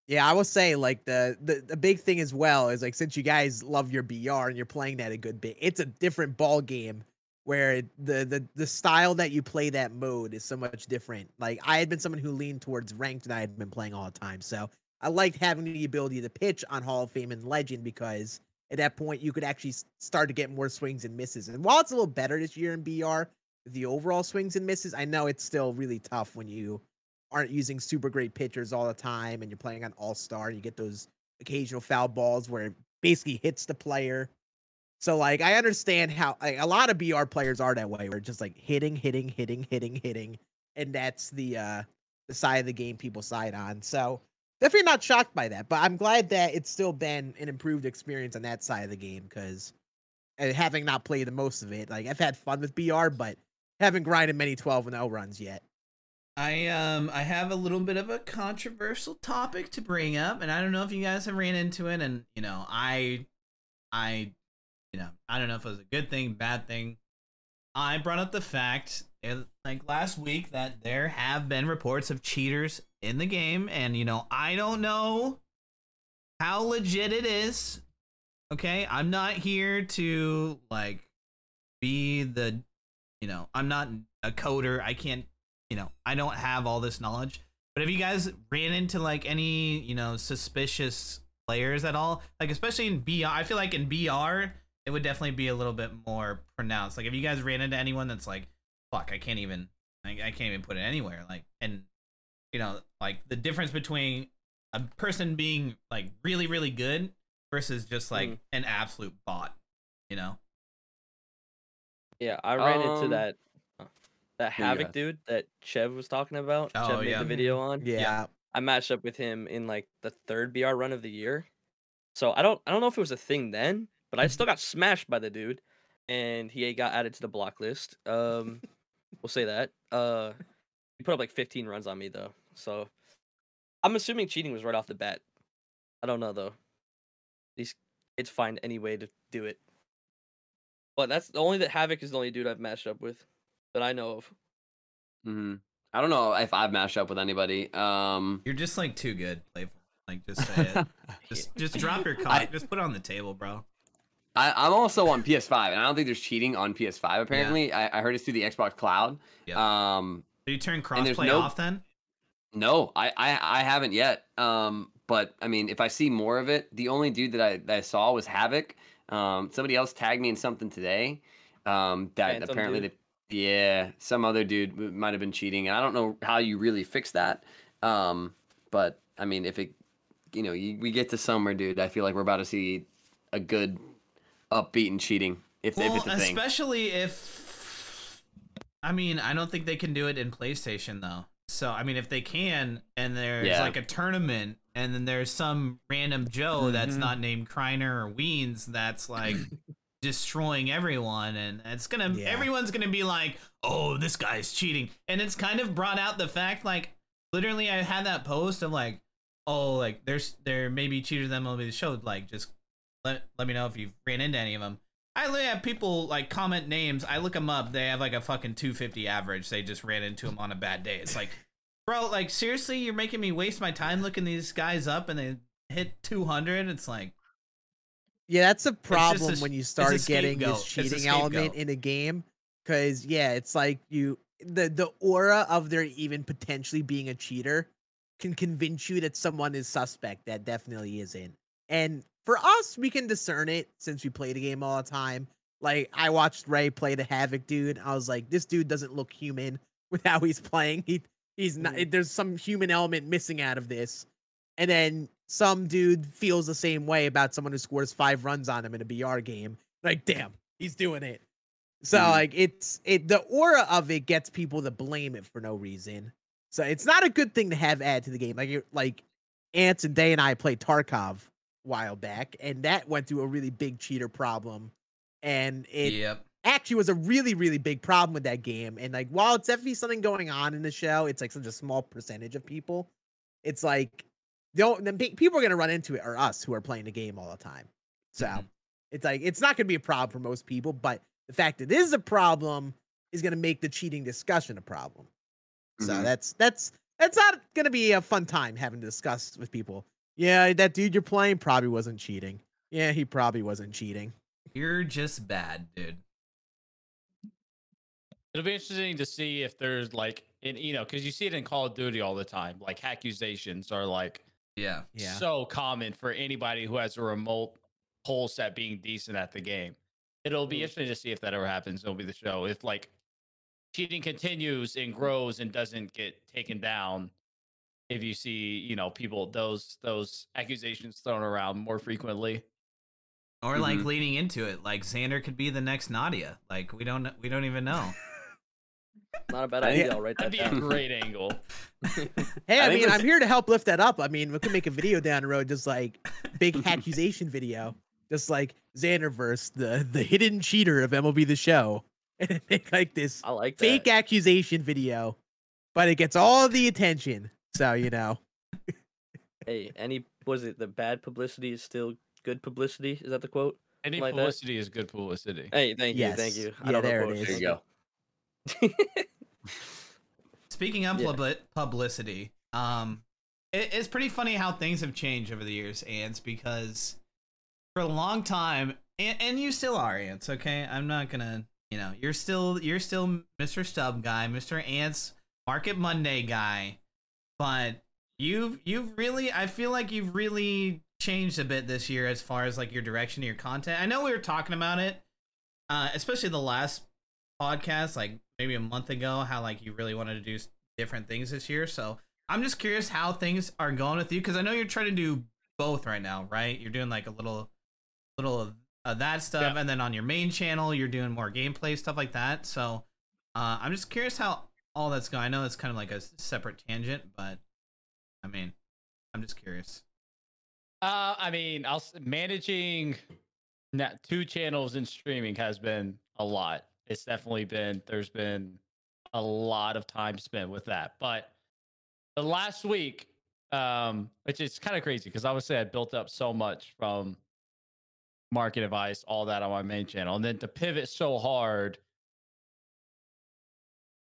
Yeah, I will say like the, the the big thing as well is like since you guys love your BR and you're playing that a good bit, it's a different ball game where the the the style that you play that mode is so much different. Like I had been someone who leaned towards ranked and I had been playing all the time, so I liked having the ability to pitch on Hall of Fame and Legend because at that point you could actually start to get more swings and misses. And while it's a little better this year in BR, the overall swings and misses, I know it's still really tough when you aren't using super great pitchers all the time and you're playing on all star and you get those occasional foul balls where it basically hits the player. So like I understand how like, a lot of BR players are that way where it's just like hitting, hitting, hitting, hitting, hitting, and that's the uh the side of the game people side on. So definitely not shocked by that, but I'm glad that it's still been an improved experience on that side of the game because having not played the most of it, like I've had fun with BR, but haven't grinded many 12 and 0 runs yet. I um I have a little bit of a controversial topic to bring up, and I don't know if you guys have ran into it. And you know, I, I, you know, I don't know if it was a good thing, bad thing. I brought up the fact, eh, like last week, that there have been reports of cheaters in the game, and you know, I don't know how legit it is. Okay, I'm not here to like be the, you know, I'm not a coder. I can't you know, I don't have all this knowledge. But if you guys ran into like any, you know, suspicious players at all, like especially in BR, I feel like in BR it would definitely be a little bit more pronounced. Like if you guys ran into anyone that's like, fuck, I can't even, I, I can't even put it anywhere. Like, and you know, like the difference between a person being like really, really good versus just like Mm. an absolute bot. You know? Yeah, I ran into Um, that that Havoc dude that Chev was talking about. Oh, Chev made yeah. the video on. Yeah. I matched up with him in like the third BR run of the year. So I don't I don't know if it was a thing then, but I still got smashed by the dude, and he got added to the block list. Um, we'll say that. Uh, he put up like 15 runs on me though, so I'm assuming cheating was right off the bat. I don't know though. These kids find any way to do it. But that's the only that Havoc is the only dude I've matched up with that I know of. hmm I don't know if I've mashed up with anybody. Um, You're just like too good, playful. Like just say it. Just just drop your I- Just put it on the table, bro. I, I'm also on PS5, and I don't think there's cheating on PS5. Apparently, I, I heard it's through the Xbox Cloud. Yeah. Um, Do you turn crossplay no- off then? No, I, I I haven't yet. Um, but I mean, if I see more of it, the only dude that I that I saw was Havoc. Um, somebody else tagged me in something today. Um, that Phantom apparently dude? they, yeah, some other dude might have been cheating, and I don't know how you really fix that. Um, but I mean, if it, you know, you, we get to summer, dude, I feel like we're about to see a good upbeat and cheating. If, if Well, it's a thing. especially if I mean, I don't think they can do it in PlayStation though. So I mean, if they can, and there's Yeah. like a tournament, and then there's some random Joe that's Mhm. not named Kreiner or Weens, that's like, destroying everyone and it's gonna Yeah. everyone's gonna be like oh this guy's cheating. And it's kind of brought out the fact like literally i had that post of like oh like there's there may be cheaters that will be showed like just let, let me know if you've ran into any of them i literally have people like comment names i look them up they have like a fucking 250 average they just ran into them on a bad day. It's like bro like seriously you're making me waste my time looking these guys up and they hit 200 it's like Yeah, that's a just a problem when you start getting this cheating element in a game. Cause yeah, it's like you the the aura of there even potentially being a cheater can convince you that someone is suspect that definitely isn't. And for us, we can discern it since we play the game all the time. Like I watched Ray play the Havoc dude. I was like, this dude doesn't look human with how he's playing. He he's not. There's some human element missing out of this. And then some dude feels the same way about someone who scores five runs on him in a BR game. Like, damn, he's doing it. So Mhm. like it's it the aura of it gets people to blame it for no reason. So it's not a good thing to have add to the game. Like like Ants and Day and I played Tarkov a while back, and that went through a really big cheater problem. And it yep actually was a really, really big problem with that game. And like, while it's definitely something going on in the show, it's like such a small percentage of people. It's like the, o- the people are gonna run into it are us who are playing the game all the time. So Mhm. it's like it's not gonna be a problem for most people, but the fact that it is a problem is gonna make the cheating discussion a problem. So Mhm. that's that's that's not gonna be a fun time having to discuss with people. Yeah, that dude you're playing probably wasn't cheating. Yeah, he probably wasn't cheating. you're just bad dude It'll be interesting to see if there's like, in you know, because you see it in Call of Duty all the time. Like accusations are like yeah Yeah. so common for anybody who has a remote pulse at being decent at the game. It'll be Mm. interesting to see if that ever happens. It'll be the show. If like cheating continues and grows and doesn't get taken down, if you see, you know, people those those accusations thrown around more frequently. or like Mhm. leading into it like zander could be the next nadia like we don't we don't even know Not a bad idea. I'll write that That'd be a down. great angle. Hey, I I, think mean, it's- I'm here to help lift that up. I mean, we could make a video down the road, just like big accusation video, just like Zanderverse, the the hidden cheater of MLB the Show, and make like this I like that. fake accusation video, but it gets all the attention. So you know, Hey, any was it the bad publicity is still good publicity? Is that the quote? Any Like that? publicity is good publicity. Hey, thank you, thank Yes. you. Yeah, know there it quotes. There you go. Speaking of Yeah. publi- publicity, um, it, it's pretty funny how things have changed over the years, Ants, because for a long time, and, and you still are Ants. Okay, I'm not gonna, you know, you're still you're still Mr. Stub guy, Mr. Ants Market Monday guy, but you've you've really, I feel like you've really changed a bit this year as far as like your direction of your content. I know we were talking about it, uh, especially the last podcast, like maybe a month ago, how like you really wanted to do different things this year. So I'm just curious how things are going with you because I know you're trying to do both right now, right? You're doing like a little, little of, that stuff, Yeah. and then on your main channel, you're doing more gameplay stuff like that. So uh, I'm just curious how all that's going. I know it's kind of like a separate tangent, but I mean, I'm just curious. Uh, I mean, I'll managing na- two channels in streaming has been a lot. It's definitely been there's been a lot of time spent with that. But the last week, um, which is kind of crazy because obviously I built up so much from market advice, all that on my main channel, and then to pivot so hard.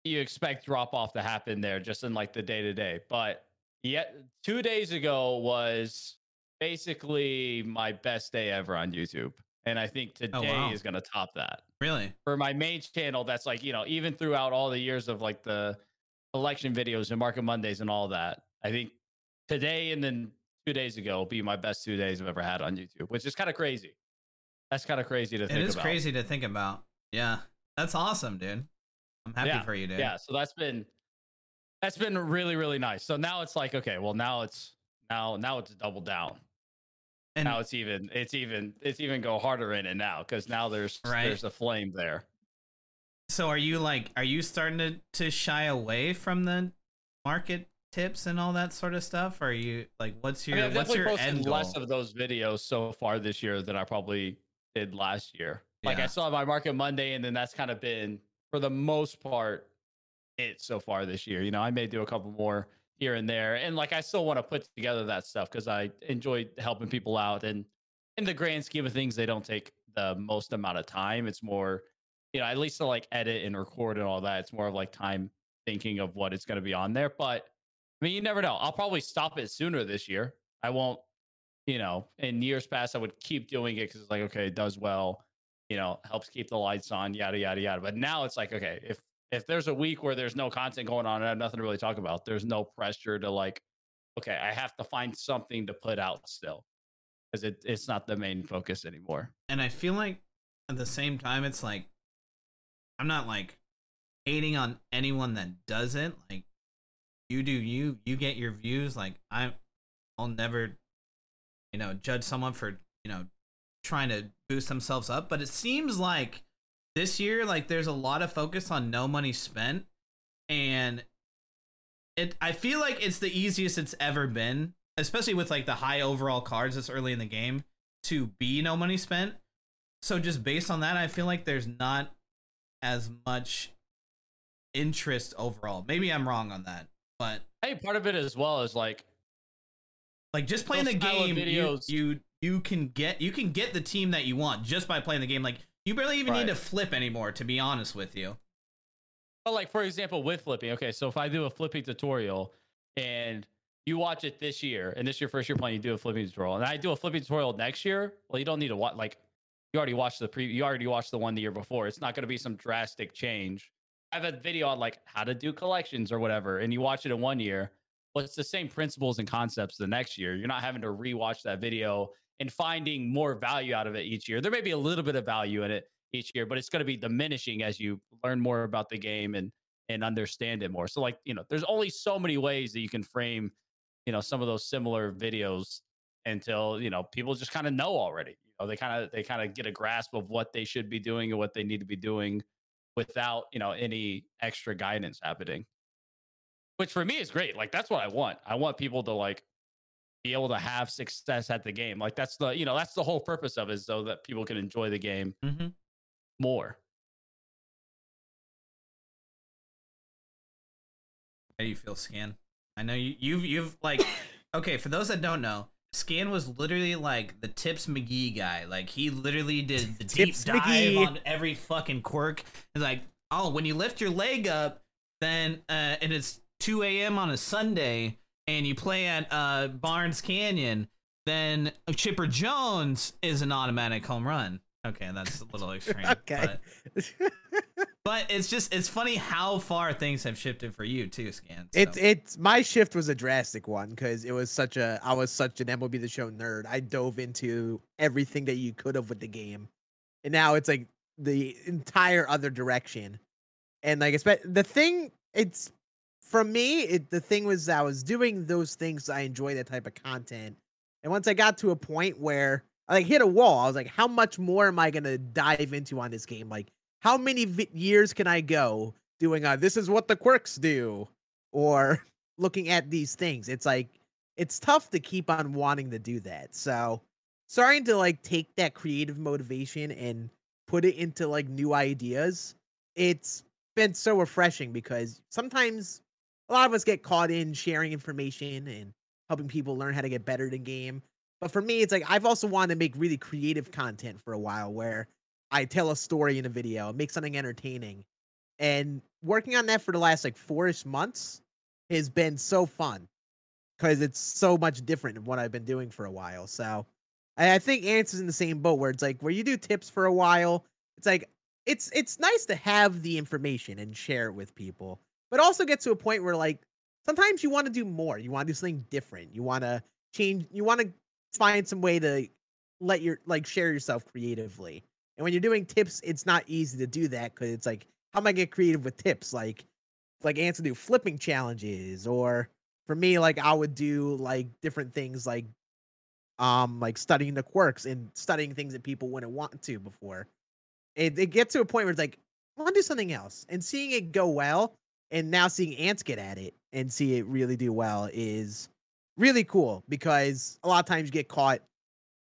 You expect drop off to happen there just in like the day to day. But yet, two days ago was basically my best day ever on YouTube. And I think today Oh, wow. is going to top that. Really? For my main channel, that's like, you know, even throughout all the years of like the election videos and Market Mondays and all that, I think today and then two days ago will be my best two days I've ever had on YouTube, which is kind of crazy. That's kind of crazy to It think is about. crazy to think about. Yeah, that's awesome, dude. I'm happy Yeah, for you, dude. Yeah, so that's been that's been really really nice. So now it's like okay, well now it's now now it's double down. And now it's even it's even it's even go harder in it now because now there's Right. there's a flame there. So are you like are you starting to, to shy away from the market tips and all that sort of stuff? Or are you like what's your I've what's your end goal? less of those videos so far this year than I probably did last year. Like Yeah. I saw my market Monday, and then that's kind of been for the most part it so far this year. You know, I may do a couple more here and there, and like I still want to put together that stuff because I enjoy helping people out. And in the grand scheme of things, they don't take the most amount of time. It's more, you know, at least to like edit and record and all that. It's more of like time thinking of what it's going to be on there. But I mean, you never know. I'll probably stop it sooner this year. I won't, you know, in years past, I would keep doing it because it's like, okay, it does well, you know, helps keep the lights on, yada, yada, yada. But now it's like, okay, if, if there's a week where there's no content going on and I have nothing to really talk about, there's no pressure to like, okay, I have to find something to put out still because it, it's not the main focus anymore. and I feel like at the same time, it's like I'm not like hating on anyone that doesn't. Like you do you, you get your views. Like I'm, I'll never, you know, judge someone for you know trying to boost themselves up. But it seems like this year, like there's a lot of focus on no money spent, and it. I feel like it's the easiest it's ever been, especially with like the high overall cards this early in the game to be no money spent. So just based on that, I feel like there's not as much interest overall. Maybe I'm wrong on that, but Hey, part of it as well is like, like just playing the game, you, you you can get you can get the team that you want just by playing the game. Like you barely even Right. need to flip anymore, to be honest with you. But like for example, with flipping, okay, so if I do a flipping tutorial and you watch it this year, and this is your first year playing, you do a flipping tutorial, and I do a flipping tutorial next year. Well, you don't need to watch like you already watched the pre, you already watched the one the year before. It's not going to be some drastic change. I have a video on like how to do collections or whatever, and you watch it in one year, but it's the same principles and concepts the next year. You're not having to rewatch that video and finding more value out of it each year. There may be a little bit of value in it each year, but it's going to be diminishing as you learn more about the game and and understand it more. So like, you know, there's only so many ways that you can frame, you know, some of those similar videos until, you know, people just kind of know already. You know, they kind of they kind of get a grasp of what they should be doing and what they need to be doing without, you know, any extra guidance happening. Which for me is great. Like that's what I want. I want people to like be able to have success at the game. Like that's the, you know, that's the whole purpose of it so that people can enjoy the game Mm-hmm. more. How do you feel, Scan? I know you you've you've like okay, for those that don't know, Scan was literally like the Tips McGee guy. Like he literally did the Tips deep dive McGee. on every fucking quirk. It's like, oh, when you lift your leg up, then uh and it's two AM on a Sunday and you play at uh Barnes Canyon, then Chipper Jones is an automatic home run. Okay, that's a little extreme. Okay. But, but it's just it's funny how far things have shifted for you too, Scan. It's so. it's my shift was a drastic one because it was such a I was such an MLB the Show nerd. I dove into everything that you could have with the game, and now it's like the entire other direction. And like, espe- the thing, it's for me. It the thing was I was doing those things. I enjoy that type of content, and once I got to a point where I like hit a wall, I was like, how much more am I gonna dive into on this game? Like, how many vi- years can I go doing? Uh, this is what the quirks do or looking at these things. It's like it's tough to keep on wanting to do that. So starting to like take that creative motivation and put it into like new ideas, it's been so refreshing because sometimes a lot of us get caught in sharing information and helping people learn how to get better at game. But for me, it's like I've also wanted to make really creative content for a while where I tell a story in a video, make something entertaining. And working on that for the last like four-ish months has been so fun because it's so much different than what I've been doing for a while. So I think Ants is in the same boat where it's like where you do tips for a while, it's like it's it's nice to have the information and share it with people, but also get to a point where like sometimes you want to do more. You want to do something different. You want to change. You want to find some way to let your like share yourself creatively. And when you're doing tips, it's not easy to do that because it's like, how am I get creative with tips? Like, like would do flipping challenges, or for me, like I would do like different things like um like studying the quirks and studying things that people wouldn't want to before. It it gets to a point where it's like, I want to do something else. And seeing it go well and now seeing ants get at it and see it really do well is really cool because a lot of times you get caught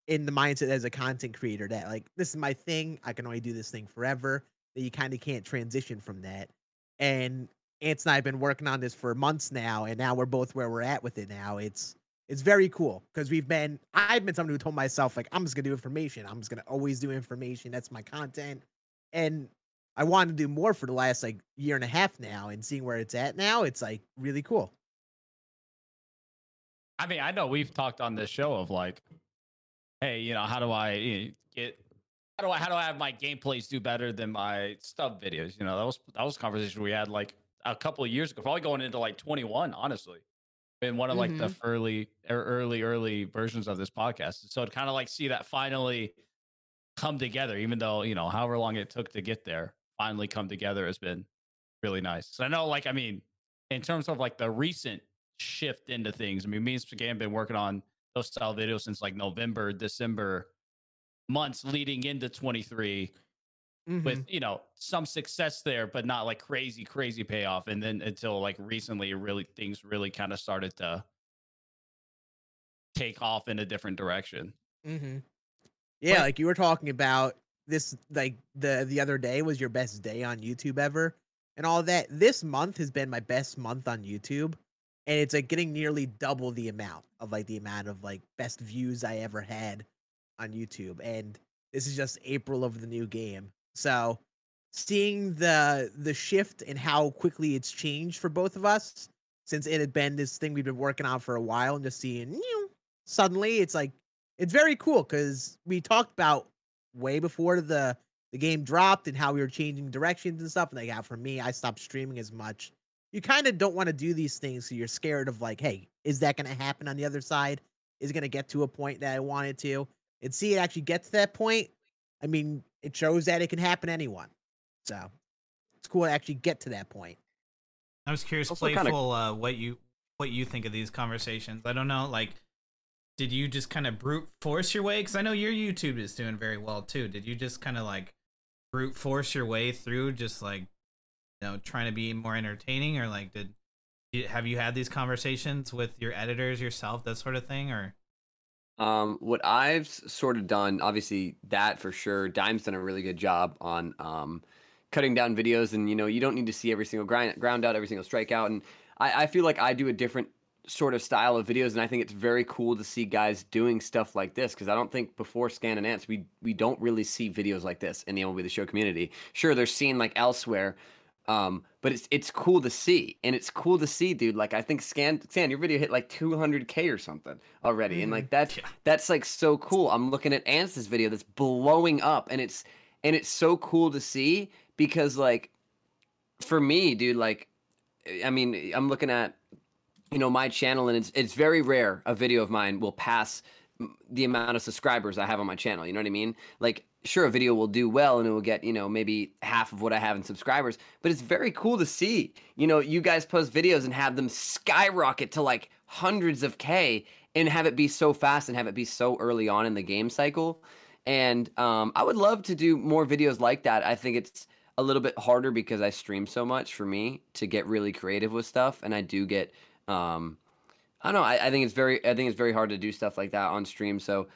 in the mindset as a content creator that like this is my thing. I can only do this thing forever. That you kind of can't transition from that. And Ants and I have been working on this for months now, and now we're both where we're at with it now. It's it's very cool because we've been I've been someone who told myself like I'm just gonna do information. I'm just gonna always do information. That's my content. And I wanted to do more for the last like year and a half now, and seeing where it's at now, it's like really cool. I mean, I know we've talked on this show of like, hey, you know, how do I you know, get how do I how do I have my gameplays do better than my stub videos? You know, that was that was a conversation we had like a couple of years ago, probably going into like 21, honestly. In one of like the mm-hmm. early early early versions of this podcast. So to kind of like see that finally come together, even though, you know, however long it took to get there, finally come together has been really nice. So I know like I mean, in terms of like the recent shift into things. I mean, me and Spaghetti have been working on those style videos since like November, December months leading into 23 Mhm. with, you know, some success there, but not like crazy, crazy payoff. And then until like recently, really things really kind of started to take off in a different direction. Mm-hmm. Yeah, But- like you were talking about this, like the the other day was your best day on YouTube ever, and all that. This month has been my best month on YouTube, and it's like getting nearly double the amount of like the amount of like best views I ever had on YouTube, and this is just April of the new game. So seeing the the shift and how quickly it's changed for both of us since it had been this thing we've been working on for a while, and just seeing you suddenly it's like it's very cool because we talked about way before the the game dropped and how we were changing directions and stuff. And like, yeah, for me, I stopped streaming as much. You kind of don't want to do these things, so you're scared of like, hey, is that going to happen on the other side? Is it going to get to a point that I wanted to? And see it actually get to that point. I mean, it shows that it can happen to anyone. So it's cool to actually get to that point. I was curious, Also kinda- playful, uh, what you what you think of these conversations. I don't know, like, did you just kind of brute force your way? Because I know your YouTube is doing very well too. Did you just kind of like brute force your way through, just like, you know, trying to be more entertaining, or like, did have you had these conversations with your editors yourself, that sort of thing, or? Um, what I've sort of done, obviously that for sure. Dime's done a really good job on um, cutting down videos, and you know you don't need to see every single grind ground out, every single strikeout. And I, I feel like I do a different sort of style of videos, and I think it's very cool to see guys doing stuff like this because I don't think before Scan and Ants we we don't really see videos like this in the MLB the Show community. Sure, they're seen like elsewhere. Um, but it's it's cool to see, and it's cool to see, dude. Like I think Scan Scan, your video hit like 200k or something already, and like that's Yeah. that's like so cool. I'm looking at Ants' video that's blowing up, and it's and it's so cool to see because like for me, dude, like I mean, I'm looking at you know my channel, and it's it's very rare a video of mine will pass the amount of subscribers I have on my channel. You know what I mean? Like, sure, a video will do well and it will get, you know, maybe half of what I have in subscribers, but it's very cool to see, you know, you guys post videos and have them skyrocket to like hundreds of K and have it be so fast and have it be so early on in the game cycle. And um, I would love to do more videos like that. I think it's a little bit harder because I stream so much for me to get really creative with stuff. And I do get, um, I don't know. I, I think it's very, I think it's very hard to do stuff like that on stream. So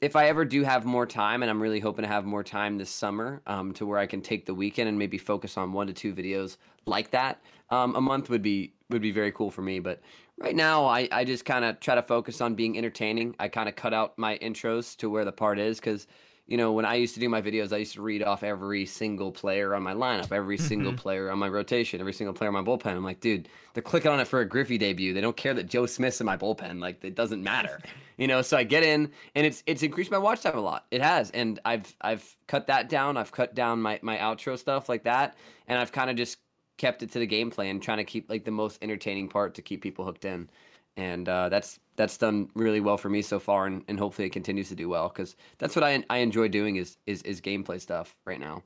if I ever do have more time, and I'm really hoping to have more time this summer, um, to where I can take the weekend and maybe focus on one to two videos like that, um, a month would be would be very cool for me. But right now, I I just kind of try to focus on being entertaining. I kind of cut out my intros to where the part is because. You know, when I used to do my videos, I used to read off every single player on my lineup, every single Mhm. player on my rotation, every single player on my bullpen. I'm like, dude, they're clicking on it for a Griffey debut. They don't care that Joe Smith's in my bullpen. Like, it doesn't matter you know so i get in and it's it's increased my watch time a lot it has and i've i've cut that down i've cut down my my outro stuff like that and i've kind of just kept it to the gameplay and trying to keep like the most entertaining part to keep people hooked in and uh, that's that's done really well for me so far and, and hopefully it continues to do well because that's what I, I enjoy doing is, is is gameplay stuff right now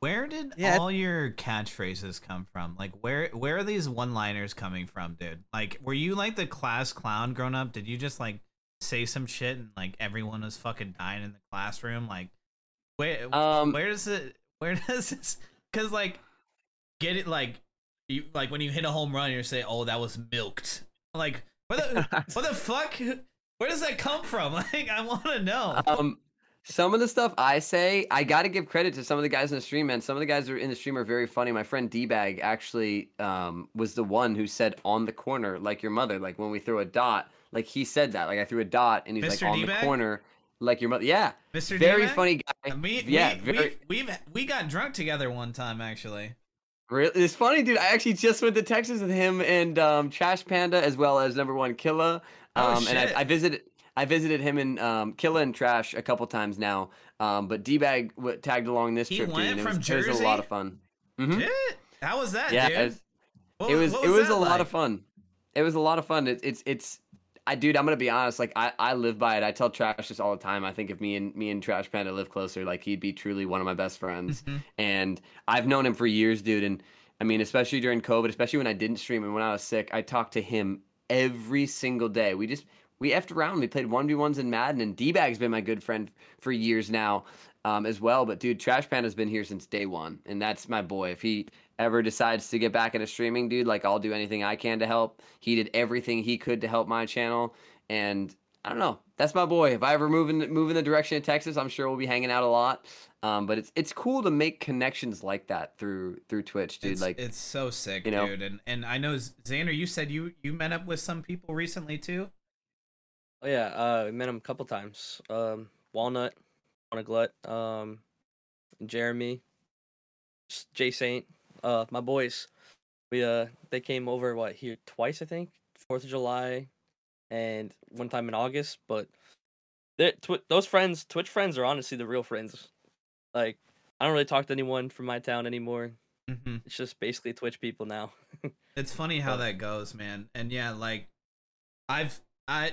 Where did Yeah. all your catchphrases come from? Like where where are these one-liners coming from, dude? Like were you like the class clown grown up? Did you just like say some shit and like everyone was fucking dying in the classroom? Like where um where does it where does this cuz like get it like you like when you hit a home run you say, "Oh, that was milked." Like what the what the fuck? Where does that come from? Like, I want to know. Um, some of the stuff I say, I got to give credit to some of the guys in the stream, man. Some of the guys are in the stream are very funny. My friend D-Bag actually um, was the one who said on the corner, like your mother, like when we throw a dot, like he said that. Like I threw a dot and he's Mr. like on D-Bag? the corner, like your mother. Yeah. Mr. Very D-Bag? funny guy. We, yeah, we, very- we, we've we got drunk together one time actually. Really, it's funny, dude. I actually just went to Texas with him and um, Trash Panda, as well as number one Killa. Oh, Um, and. I, I visited, I visited him and um, Killa and Trash a couple times now. Um, but D-Bag w- tagged along this He trip, went dude. and it from was, it was a lot of fun. Mhm. Shit. How was that, Yeah, dude? it was, What it was, what it was a lot of fun. It was a lot of fun. It's, it's, it's. I, dude, I'm gonna be honest. Like, I, I live by it. I tell Trash this all the time. I think if me and me and Trash Panda lived closer, like he'd be truly one of my best friends. Mhm. and I've known him for years, dude. And I mean, especially during COVID, especially when I didn't stream and when I was sick, I talked to him every single day. We just we effed around. We played one v ones in Madden, and D Bag's been my good friend for years now, um, as well. But dude, Trash Panda's been here since day one, and that's my boy. If he ever decides to get back into streaming, dude, like I'll do anything I can to help. He did everything he could to help my channel, and I don't know. That's my boy. If I ever move in move in the direction of Texas, I'm sure we'll be hanging out a lot. Um, but it's it's cool to make connections like that through through Twitch, dude. It's, like it's so sick, you know? dude. And and I know Zander, you said you you met up with some people recently too. Oh yeah, uh, I met him a couple times. Um, Walnut, Walnut Glut, um, Jeremy, Jay Saint, uh, my boys. We uh, they came over what here twice I think, Fourth of July, and one time in August. But tw- those friends, Twitch friends, are honestly the real friends. Like I don't really talk to anyone from my town anymore. hmm It's just basically Twitch people now. It's funny how But- that goes, man. And yeah, like I've I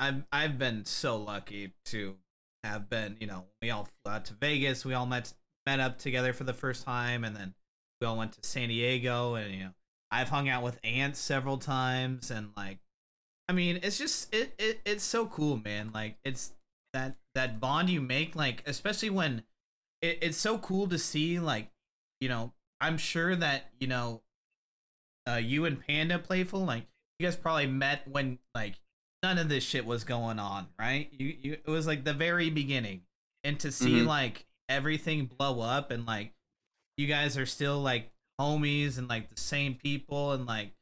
I've I've been so lucky to have been, you know, we all flew out to Vegas, we all met met up together for the first time and then we all went to San Diego and you know, I've hung out with ants several times and like I mean, it's just it, it it's so cool, man. Like it's that that bond you make like especially when it, it's so cool to see like you know, I'm sure that, you know, uh, you and Panda Playful, like you guys probably met when like none of this shit was going on, right? You, you it was like the very beginning, and to see Mhm. like everything blow up and like you guys are still like homies and like the same people and like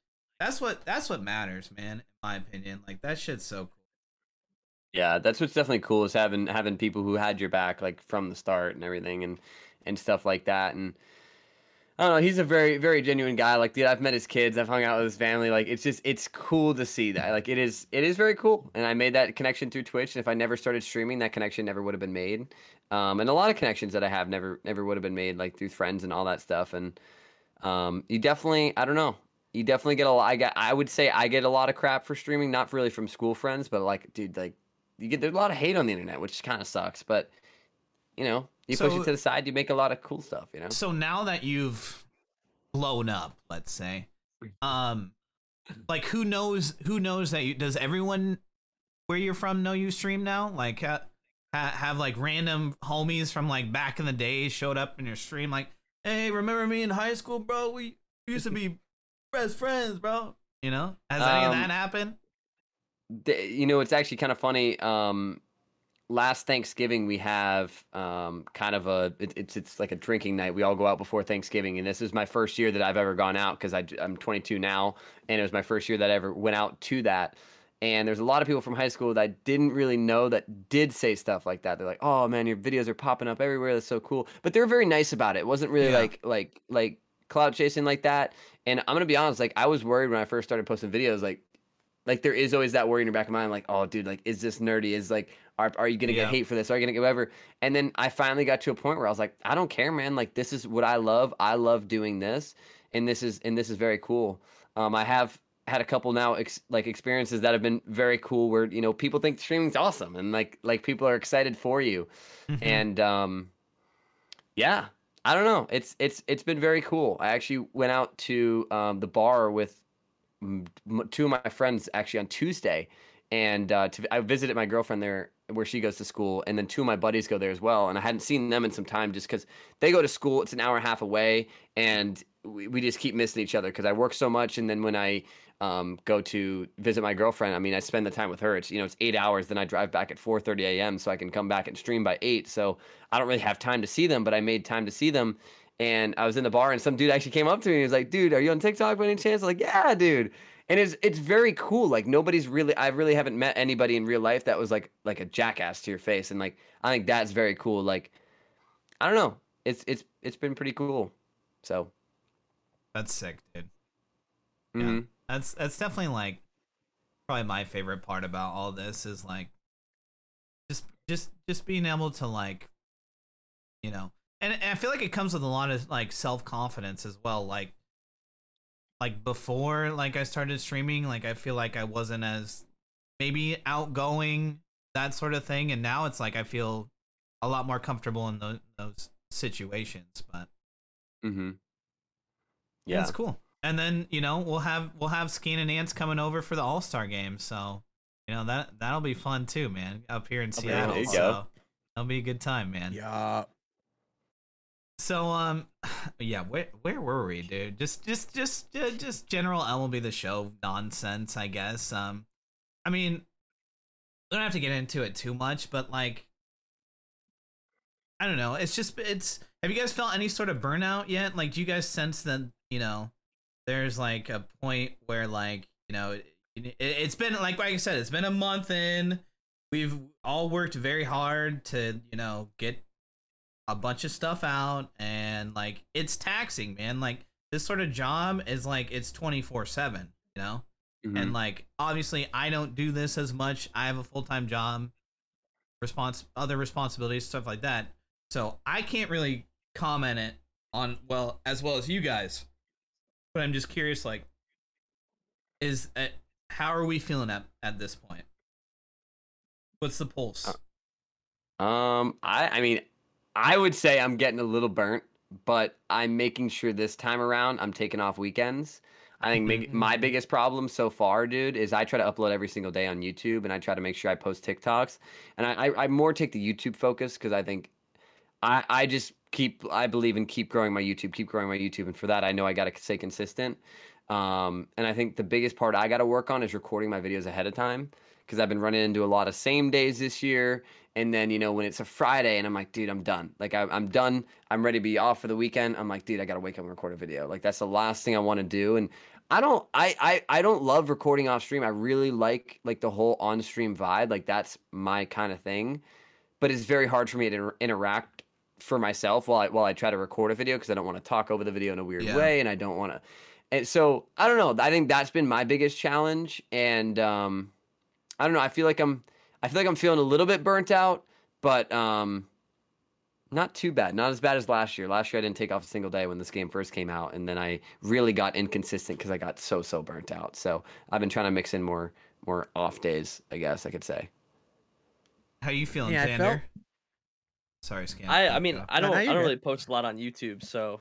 that's what that's what matters, man. In my opinion, like that shit's so cool. yeah, that's what's definitely cool is having having people who had your back like from the start and everything and and stuff like that. And I don't know, he's a very very genuine guy. Like, dude, I've met his kids, I've hung out with his family. Like, it's just it's cool to see that. Like, it is it is very cool. And I made that connection through Twitch. And if I never started streaming, that connection never would have been made. Um, and a lot of connections that I have never never would have been made like through friends and all that stuff. And um, you definitely I don't know. You definitely get a lot. I got. I would say I get a lot of crap for streaming, not really from school friends, but like, dude, like, you get there's a lot of hate on the internet, which kind of sucks. But you know, you push it to the side, you make a lot of cool stuff. You know. So now that you've blown up, let's say, um, like who knows? Who knows that you? Does everyone where you're from know you stream now? Like, ha, ha, have like random homies from like back in the day showed up in your stream? Like, hey, remember me in high school, bro? We used to be best friends, bro. You know, has any of Um, that happened? you know, it's actually kind of funny. Um, last Thanksgiving we have um, kind of a it, it's it's like a drinking night. We all go out before Thanksgiving, and this is my first year that I've ever gone out because I'm 22 now, and it was my first year that I ever went out to that. And there's a lot of people from high school that I didn't really know that did say stuff like that. They're like, "Oh man, your videos are popping up everywhere. That's so cool." But they were very nice about it. It wasn't really Yeah. like like like cloud chasing like that. And I'm gonna be honest, like I was worried when I first started posting videos, like like there is always that worry in your back of mind, like, oh, dude, like, is this nerdy? Is like, are, are you gonna Yeah. get hate for this? Are you gonna get whatever? And then I finally got to a point where I was like, I don't care, man. Like, this is what I love. I love doing this, and this is and this is very cool. Um, I have had a couple now ex- like experiences that have been very cool, where you know people think streaming's awesome, and like like people are excited for you, Mhm. and um, yeah, I don't know. It's it's it's been very cool. I actually went out to um, the bar with m- m- two of my friends actually on Tuesday, and uh, to, I visited my girlfriend there where she goes to school, and then two of my buddies go there as well. And I hadn't seen them in some time just because they go to school. It's an hour and a half away, and we, we just keep missing each other because I work so much, and then when I um, go to visit my girlfriend, I mean, I spend the time with her. It's you know, it's eight hours. Then I drive back at 4:30 a.m. so I can come back and stream by eight. So I don't really have time to see them, but I made time to see them. And I was in the bar, and some dude actually came up to me. and He was like, "Dude, are you on TikTok by any chance?" I'm like, "Yeah, dude." And it's it's very cool. Like nobody's really, I really haven't met anybody in real life that was like like a jackass to your face, and like I think that's very cool. Like I don't know, it's it's it's been pretty cool. So That's sick, dude. Yeah. mhm. That's that's definitely like probably my favorite part about all this is like just just just being able to like you know and, and I feel like it comes with a lot of like self confidence as well. Like like before like I started streaming, like I feel like I wasn't as maybe outgoing, that sort of thing. And now it's like I feel a lot more comfortable in those, those situations. But Mm-hmm. yeah, Yeah. it's cool. And then you know we'll have we'll have Skeen and Ants coming over for the All Star game, so you know that that'll be fun too, man. Up here in Okay, Seattle, there you go. so that'll be a good time, man. Yeah. So um, yeah, where where were we, dude? Just just just uh, just general MLB the Show nonsense, I guess. Um, I mean, we don't have to get into it too much, but like, I don't know. It's just it's. Have you guys felt any sort of burnout yet? Like, do you guys sense that you know there's like a point where like you know it, it, it's been like like I said, it's been a month in. We've all worked very hard to you know get a bunch of stuff out and like it's taxing man. Like this sort of job is like it's 24 7 you know? Mhm. and like obviously i don't do this as much. I have a full-time job response other responsibilities stuff like that. So i can't really comment it on well as well as you guys. But i'm just curious like is uh, how are we feeling at at this point? What's the pulse? Uh, Um, I I mean, I would say I'm getting a little burnt, but I'm making sure this time around I'm taking off weekends. I think make, my Mhm. biggest problem so far, dude, is I try to upload every single day on YouTube, and I try to make sure I post TikToks, and I I, I more take the YouTube focus because I think I I just keep I believe in keep growing my YouTube, keep growing my YouTube, and for that I know I got to stay consistent. Um, and I think the biggest part I got to work on is recording my videos ahead of time because I've been running into a lot of same days this year. And then, you know, when it's a Friday and I'm like, dude, I'm done. Like, I, I'm done. I'm ready to be off for the weekend. I'm like, dude, I got to wake up and record a video. Like, that's the last thing I want to do. And I don't, I, I, I don't love recording off stream. I really like, like, the whole on stream vibe. Like, that's my kind of thing. But it's very hard for me to inter- interact for myself while I, while I try to record a video because I don't want to talk over the video in a weird Yeah. way. And I don't want to. And so, I don't know. I think that's been my biggest challenge. And, um, I don't know. I feel like I'm I feel like I'm feeling a little bit burnt out, but um not too bad. Not as bad as last year. Last year I didn't take off a single day when this game first came out and then I really got inconsistent cuz I got so so burnt out. So, I've been trying to mix in more more off days, I guess I could say. how you feeling Yeah, Zander? felt- sorry scan I I mean. I don't I don't really post a lot on YouTube, so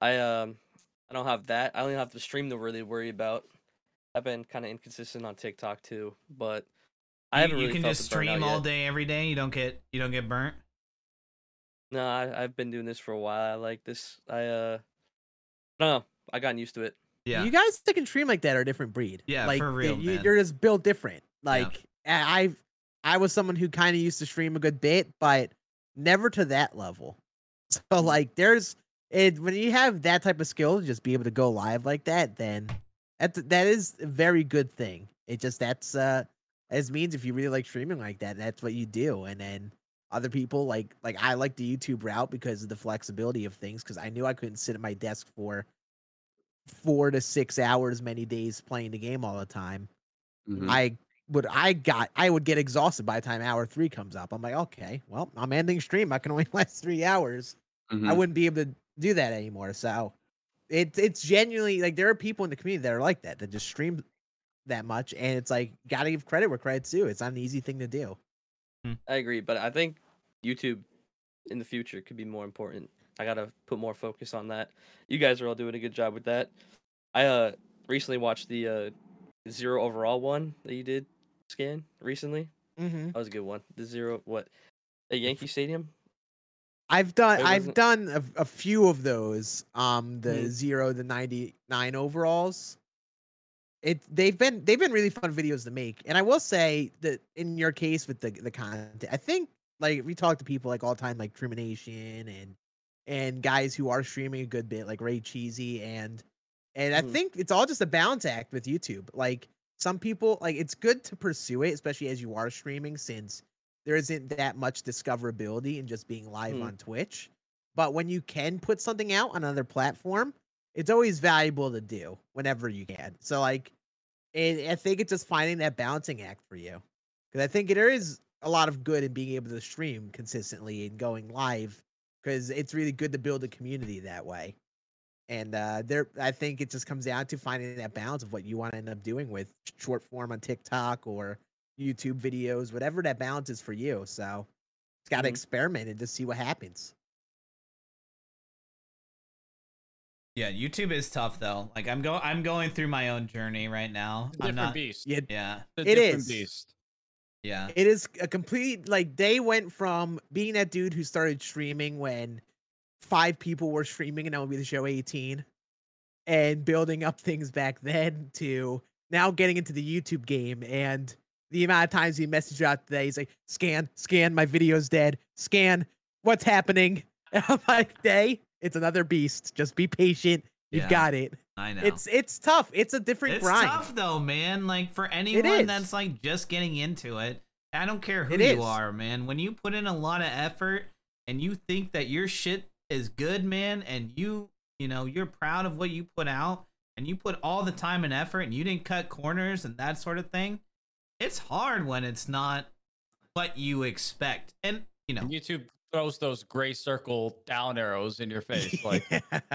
I um I don't have that. I only have the stream to really worry about. I've been kind of inconsistent on TikTok too, but I you, haven't you really can felt just the stream all yet. day every day you don't get you don't get burnt No, I, I've been doing this for a while. I like this. I uh, I don't know. I gotten used to it. yeah You guys that can stream like that are a different breed. Yeah, like, for real, you, man. You're just built different. Like I, I've, I was someone who kind of used to stream a good bit, but never to that level. So like, there's it when you have that type of skill, to just be able to go live like that, then that's that is a very good thing. It just that's uh, as means if you really like streaming like that, that's what you do, and then other people like like I like the YouTube route because of the flexibility of things because I knew I couldn't sit at my desk for four to six hours many days playing the game all the time. Mhm. I would I got I would get exhausted by the time hour three comes up. I'm like, okay, well, I'm ending stream. I can only last three hours. I Mhm. wouldn't be able to do that anymore. So it's it's genuinely like there are people in the community that are like that that just stream that much, and it's like gotta give credit where credit's due. It's not an easy thing to do. I agree, but I think YouTube in the future could be more important. I gotta put more focus on that. You guys are all doing a good job with that. I uh recently watched the uh zero overall one that you did scan recently. Mm-hmm. That was a good one. The zero what at Yankee Stadium. I've done I've done a, a few of those. Um, the Mhm. zero the ninety nine overalls. It they've been they've been really fun videos to make, and I will say that in your case with the the content, I think like we talk to people like all the time, like Trumanation and and guys who are streaming a good bit, like Ray Cheesy and and I Mhm. think it's all just a balance act with YouTube. Like some people like it's good to pursue it, especially as you are streaming, since there isn't that much discoverability in just being live Mhm. on Twitch. But when you can put something out on another platform, it's always valuable to do whenever you can. So like, I think it's just finding that balancing act for you, because I think there is a lot of good in being able to stream consistently and going live, because it's really good to build a community that way. And uh, there, I think it just comes down to finding that balance of what you want to end up doing with short form on TikTok or YouTube videos, whatever that balance is for you. So it's got to Mhm. experiment and just see what happens. Yeah, YouTube is tough though. Like I'm go I'm going through my own journey right now. It's a I'm different not. beast. Yeah, Yeah, It's a It different is. beast. yeah. it is a complete like they went from being that dude who started streaming when five people were streaming and that would be the show 18 and building up things back then to now getting into the YouTube game and the amount of times he messaged out today, he's like, scan, scan, my video's dead. Scan, what's happening? And I'm like, day, it's another beast. Just be patient. You've Yeah. got it. I know. It's it's tough. It's a different grind. It's grind. tough though, man. Like for anyone that's like just getting into it, I don't care who It you is. are, man. When you put in a lot of effort and you think that your shit is good, man, and you, you know, you're proud of what you put out and you put all the time and effort and you didn't cut corners and that sort of thing, it's hard when it's not what you expect. And, you know, And YouTube throws those gray circle down arrows in your face, like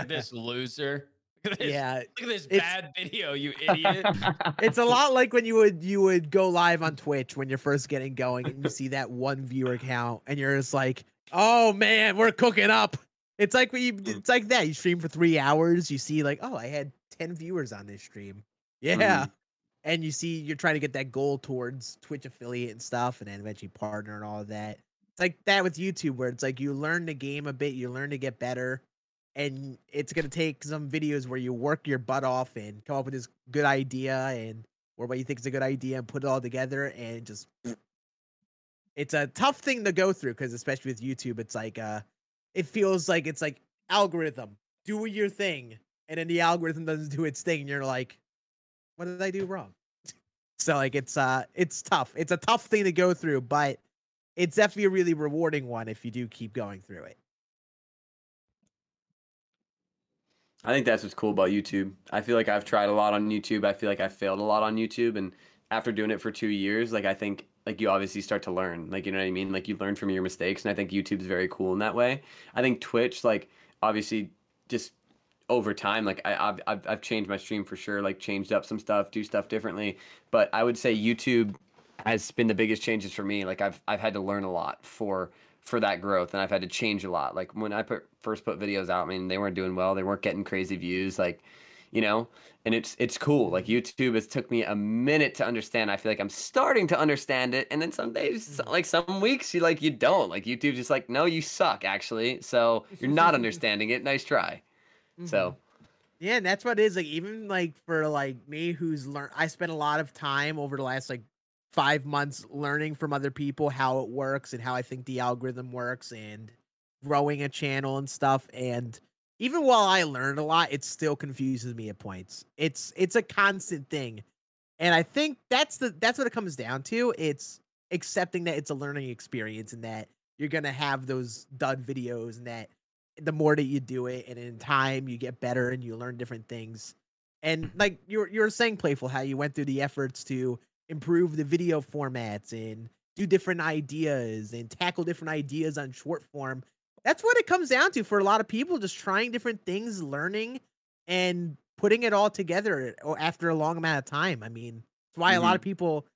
this loser. Look this, yeah, look at this bad video, you idiot. it's a lot like when you would you would go live on Twitch when you're first getting going and you see that one viewer count and you're just like, oh man, we're cooking up. It's like we, hmm. it's like that. You stream for three hours, you see like, oh, I had 10 viewers on this stream. Yeah. Hmm. And you see you're trying to get that goal towards Twitch affiliate and stuff, and then eventually partner and all of that. It's like that with YouTube, where it's like you learn the game a bit, you learn to get better, and it's gonna take some videos where you work your butt off and come up with this good idea and or what you think is a good idea and put it all together and just it's a tough thing to go through because especially with YouTube, it's like uh it feels like it's like algorithm, do your thing, and then the algorithm doesn't do its thing, and you're like, what did I do wrong? So like it's uh it's tough. It's a tough thing to go through, but it's definitely a really rewarding one if you do keep going through it. I think that's what's cool about YouTube. I feel like I've tried a lot on YouTube. I feel like I failed a lot on YouTube, and after doing it for two years, like I think like you obviously start to learn. Like you know what I mean? Like you learn from your mistakes, and I think YouTube's very cool in that way. I think Twitch, like obviously, just over time, like I, I've I've I've changed my stream for sure. Like changed up some stuff, do stuff differently. But I would say YouTube has been the biggest changes for me. Like I've I've had to learn a lot for for that growth and I've had to change a lot. Like when I put first put videos out, I mean they weren't doing well. They weren't getting crazy views like you know, and it's it's cool. Like YouTube has took me a minute to understand. I feel like I'm starting to understand it and then some days like some weeks you like you don't. Like YouTube's just like no, you suck actually. So you're not understanding it. Nice try. So mm-hmm. Yeah, and that's what it is. Like even like for like me who's learned I spent a lot of time over the last like five months learning from other people how it works and how I think the algorithm works and growing a channel and stuff. And even while I learned a lot, it still confuses me at points. It's it's a constant thing. And I think that's the that's what it comes down to. It's accepting that it's a learning experience and that you're gonna have those dud videos and that the more that you do it and in time you get better and you learn different things. And mm-hmm. like you're you're saying playful how you went through the efforts to improve the video formats and do different ideas and tackle different ideas on short form. That's what it comes down to for a lot of people just trying different things learning and putting it all together after a long amount of time. I mean that's why a lot of mm-hmm. people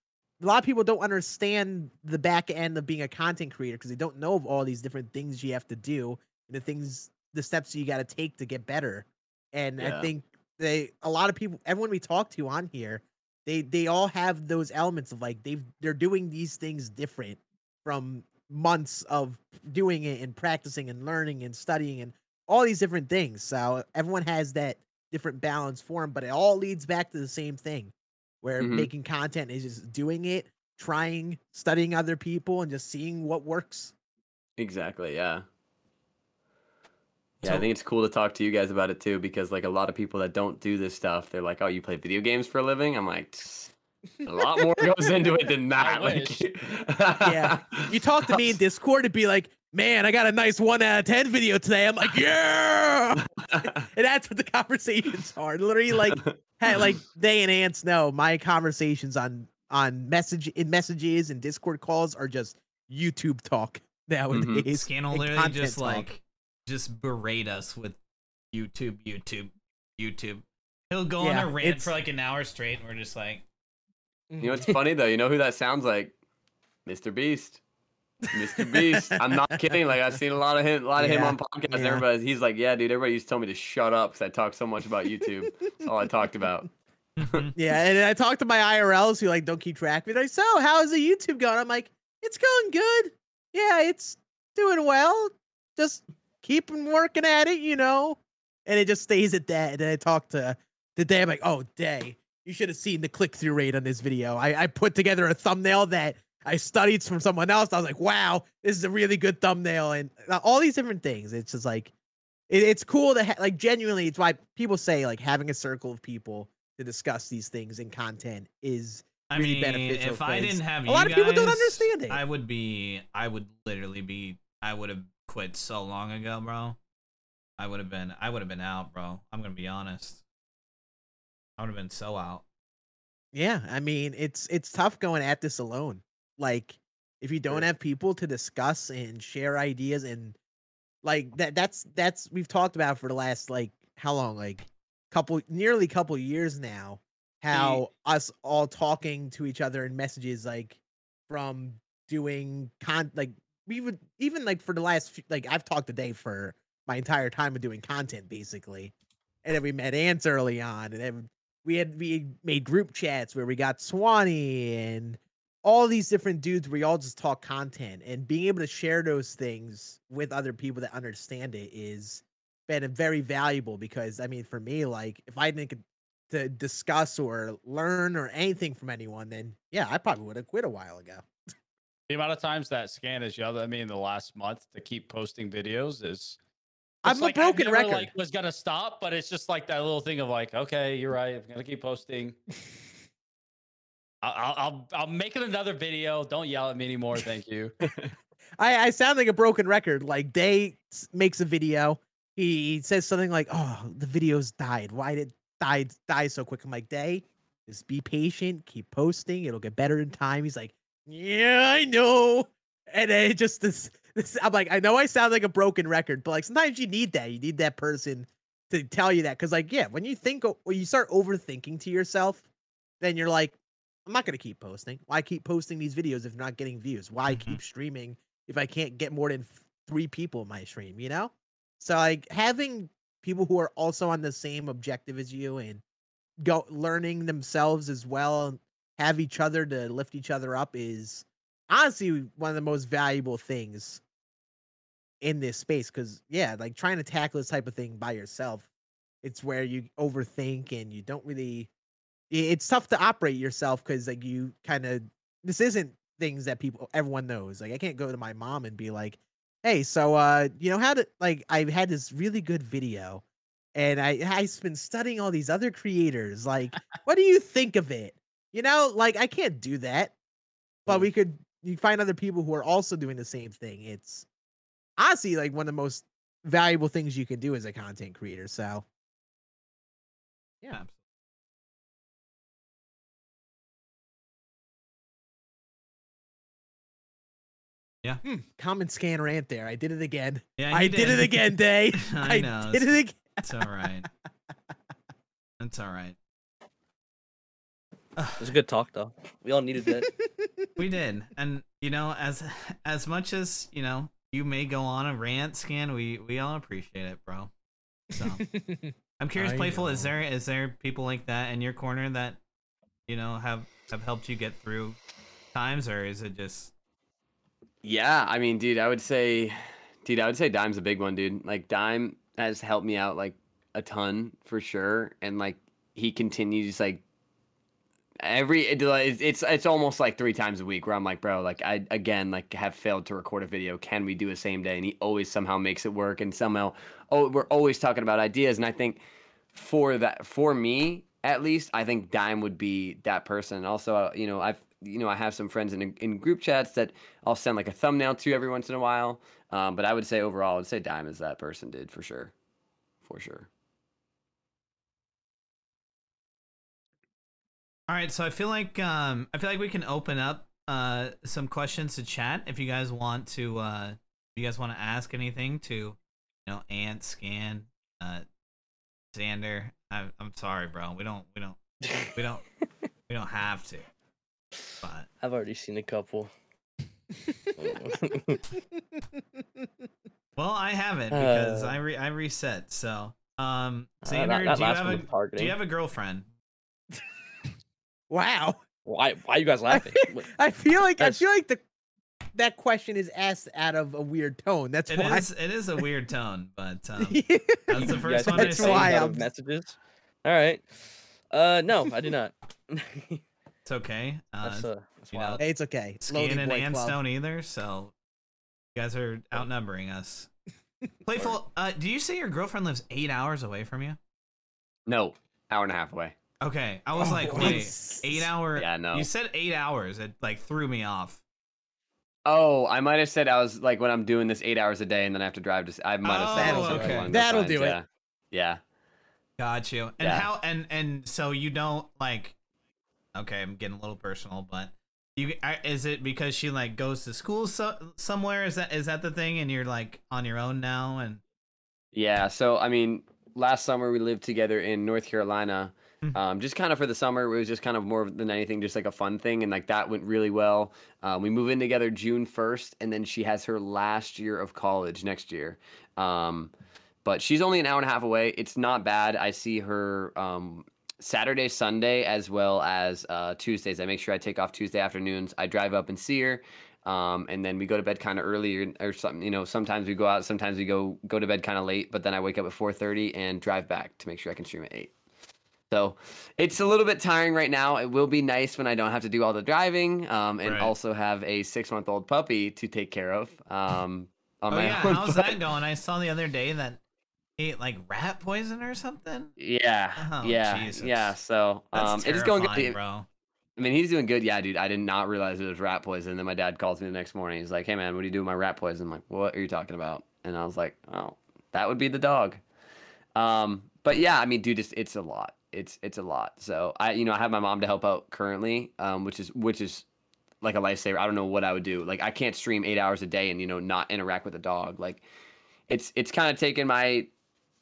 a lot of people don't understand the back end of being a content creator because they don't know of all these different things you have to do the things the steps you got to take to get better and i think they a lot of people everyone we talk to on here they they all have those elements of like they've they're doing these things different from months of doing it and practicing and learning and studying and all these different things. So everyone has that different balance form, but it all leads back to the same thing where Mhm. making content is just doing it, trying, studying other people, and just seeing what works. Exactly. Yeah. Yeah, I think it's cool to talk to you guys about it too because like a lot of people that don't do this stuff, they're like, "Oh, you play video games for a living?" I'm like, a lot more goes into it than that. Like. Yeah. You talk to me in Discord and be like, man, I got a nice one out of 10 video today. I'm like, yeah. And that's what the conversations are. Literally, like, hey, like they and ants know my conversations on on message in messages and Discord calls are just YouTube talk mm-hmm. nowadays. Scan will and literally content just talk. like just berate us with YouTube, YouTube, YouTube. He'll go Yeah, on a rant it's- for like an hour straight, and we're just like, you mm. know what's funny though? You know who that sounds like? Mr. Beast. Mr. Beast. I'm not kidding. Like I've seen a lot of him, a lot of him on podcasts. and yeah. Everybody, he's like, "Yeah, dude." Everybody used to tell me to shut up because I talk so much about YouTube. That's all I talked about. Yeah, and I talk to my IRLs who like don't keep track of it. Like, so how's the YouTube going? I'm like, it's going good. Yeah, it's doing well. Just keep working at it, you know. And it just stays at that. And then I talk to the day. I'm like, oh, day, you should have seen the click through rate on this video. I, I put together a thumbnail that I studied from someone else. I was like, wow, this is a really good thumbnail, and uh, all these different things. It's just like, it, it's cool to ha- like genuinely. It's why people say like having a circle of people to discuss these things in content is I really mean, beneficial if I didn't have a lot of people don't understand it. I would be, I would literally be, I would have quit so long ago, bro. I would have been, I would have been out, bro. I'm gonna be honest. I would have been so out. Yeah, I mean, it's it's tough going at this alone. Like if you don't have people to discuss and share ideas and like that that's that's we've talked about for the last like how long? Like couple nearly couple years now how us all talking to each other in messages like from doing con like we would even like for the last few, like I've talked today for my entire time of doing content basically. And then we met ants early on and then we had we made group chats where we got Swanee and all these different dudes we all just talk content and being able to share those things with other people that understand it is been very valuable because I mean for me like if I didn't get to discuss or learn or anything from anyone then yeah I probably would have quit a while ago. The amount of times that scan has yelled at me in the last month to keep posting videos is. I'm a like, I've broken never, record. Like was gonna stop, but it's just like that little thing of like, okay, you're right. I'm gonna keep posting. I'll, I'll, I'll, I'll make it another video. Don't yell at me anymore. Thank you. I, I sound like a broken record. Like Day makes a video. He, he says something like, "Oh, the video's died. Why did die die so quick?" I'm like, "Day, just be patient. Keep posting. It'll get better in time." He's like, "Yeah, I know." And then it just this, this I'm like, I know I sound like a broken record, but like sometimes you need that. You need that person to tell you that because like yeah, when you think when you start overthinking to yourself, then you're like, I'm not gonna keep posting. Why keep posting these videos if not getting views? Why Mhm. keep streaming if I can't get more than three people in my stream? You know, so like having people who are also on the same objective as you and go learning themselves as well, have each other to lift each other up is honestly one of the most valuable things in this space. Because yeah, like trying to tackle this type of thing by yourself, it's where you overthink and you don't really it's tough to operate yourself because like you kind of this isn't things that people everyone knows like i can't go to my mom and be like hey so uh you know how to like i've had this really good video and i i've been studying all these other creators like what do you think of it you know like i can't do that but Mm. we could you find other people who are also doing the same thing it's honestly like one of the most valuable things you can do as a content creator so Yeah. hmm, common scan rant there i did it again Yeah, I you did it again, Day. I I, know. did It's, it again. it's all right. It's all right. It was a good talk though. We all needed that. We did, and you know, as as much as you know, you may go on a rant scan. We we all appreciate it, bro. So I'm curious, I playful. Is uh, there is there people like that in your corner that you know have have helped you get through times, or is it just Yeah, I mean, dude, I would say, dude, I would say Dime's a big one, dude. Like Dime has helped me out like a ton for sure, and like he continues like every it's it's almost like three times a week where I'm like, bro, like I again like have failed to record a video. Can we do a same day? And he always somehow makes it work, and somehow oh we're always talking about ideas, and I think for that for me at least, I think Dime would be that person. Also, uh, you know, I've you know I have some friends in in group chats that I'll send like a thumbnail to every once in a while. Um, but I would say overall, I would say Dime is that person, did for sure, for sure. All right, so I feel like um I feel like we can open up uh some questions to chat if you guys want to uh if you guys want to ask anything to you know Ant Scan uh Zander. I, I'm sorry, bro. We don't we don't we don't we don't have to. But I've already seen a couple. well, I haven't because Uh. I re- I reset. So um Uh, Zander, that- that do you have a do you have a girlfriend? Wow. Why? Why are you guys laughing? I feel like That's- I feel like the that question is asked out of a weird tone. That's It why. is it is a weird tone, but um, Yeah. that's the first guys one I get That's see. why I'm- of messages. All right. Uh, no, I do not. It's okay. Uh, that's uh, that's you know. Hey, it's okay. Slowly Skian and boy Ants either, so you guys are outnumbering us. Playful, uh, do you say your girlfriend lives eight hours away from you? No, hour and a half away. Okay, I was Oh, like, wait, eight hour? Yeah, no. You said eight hours. It like threw me off. Oh, I might have said I was like when I'm doing this eight hours a day, and then I have to drive to. I might have said Oh, something okay. along those That'll lines, do it. Yeah. Yeah. Got you. And Yeah. how? And and so you don't like? Okay, I'm getting a little personal, but you is it because she like goes to school so, somewhere? Is that is that the thing? And you're like on your own now? And Yeah. So I mean, last summer we lived together in North Carolina. Mhm. Um, just kind of for the summer, it was just kind of more than anything, just like a fun thing, and like that went really well. Um, we move in together June first, and then she has her last year of college next year. Um, but she's only an hour and a half away. It's not bad. I see her um, Saturday, Sunday, as well as uh, Tuesdays. I make sure I take off Tuesday afternoons. I drive up and see her. Um, and then we go to bed kind of early or, or something. You know, sometimes we go out, sometimes we go go to bed kind of late. But then I wake up at four thirty and drive back to make sure I can stream at eight. So it's a little bit tiring right now. It will be nice when I don't have to do all the driving, um, and Right. also have a six month old puppy to take care of. Um, on oh my yeah, own, how's but- that going? I saw the other day that he ate like rat poison or something. Yeah, Oh, yeah, Jesus. yeah. So um, it's going good. bro. I mean, he's doing good. Yeah, dude. I did not realize it was rat poison. Then my dad calls me the next morning. He's like, "Hey, man, what do you do with my rat poison?" I'm like, "What are you talking about?" And I was like, "Oh, that would be the dog." Um, but yeah, I mean, dude, it's it's a lot. It's it's a lot. So I, you know, I have my mom to help out currently, um, which is which is like a lifesaver. I don't know what I would do. Like, I can't stream eight hours a day and you know not interact with a dog. Like, it's it's kind of taken my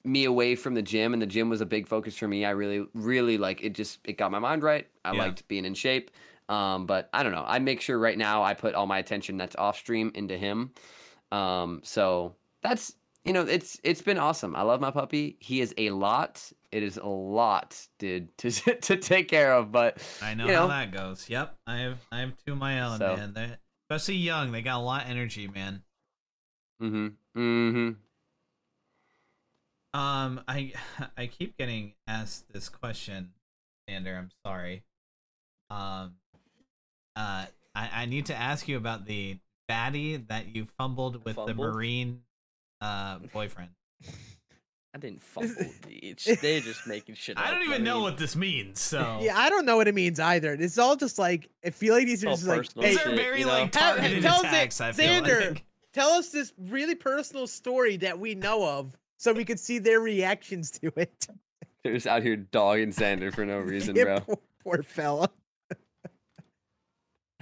me away from the gym and the gym was a big focus for me i really really like it just it got my mind right i Yeah. liked being in shape um but i don't know i make sure right now i put all my attention that's off stream into him um so that's you know it's it's been awesome i love my puppy he is a lot it is a lot dude to to take care of but I know, you how that goes. Yep, I have I have two of my own, So- man. They especially young, they got a lot of energy, man. mm-hmm mm-hmm Um, I I keep getting asked this question, Zander. I'm sorry. Um, uh, I I need to ask you about the baddie that you fumbled with the marine uh boyfriend. I didn't fumble. It's, they're just making shit. I up. don't even know mean, what this means. So Yeah, I don't know what it means either. It's all just like I feel like these are just like, personal hey, these are very you know? like targeted tell us it- attacks. I feel Zander, like. tell us this really personal story that we know of, so we could see their reactions to it. they're just out here dogging zander for no reason Yeah, bro Poor, poor fella.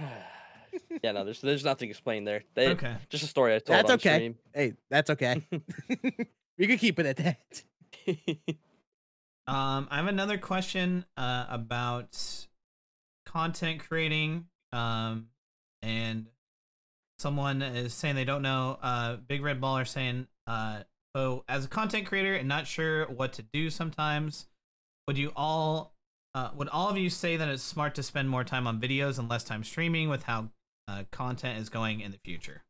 yeah, no, there's there's nothing explained there. They, Okay. Just a story I told That's on okay. stream. Hey, that's okay. We could keep it at that. Um, I have another question uh, about content creating. Um, and someone is saying they don't know. Uh, Big Red Baller saying, uh, so as a content creator and not sure what to do sometimes, would you all, uh, would all of you say that it's smart to spend more time on videos and less time streaming with how uh, content is going in the future.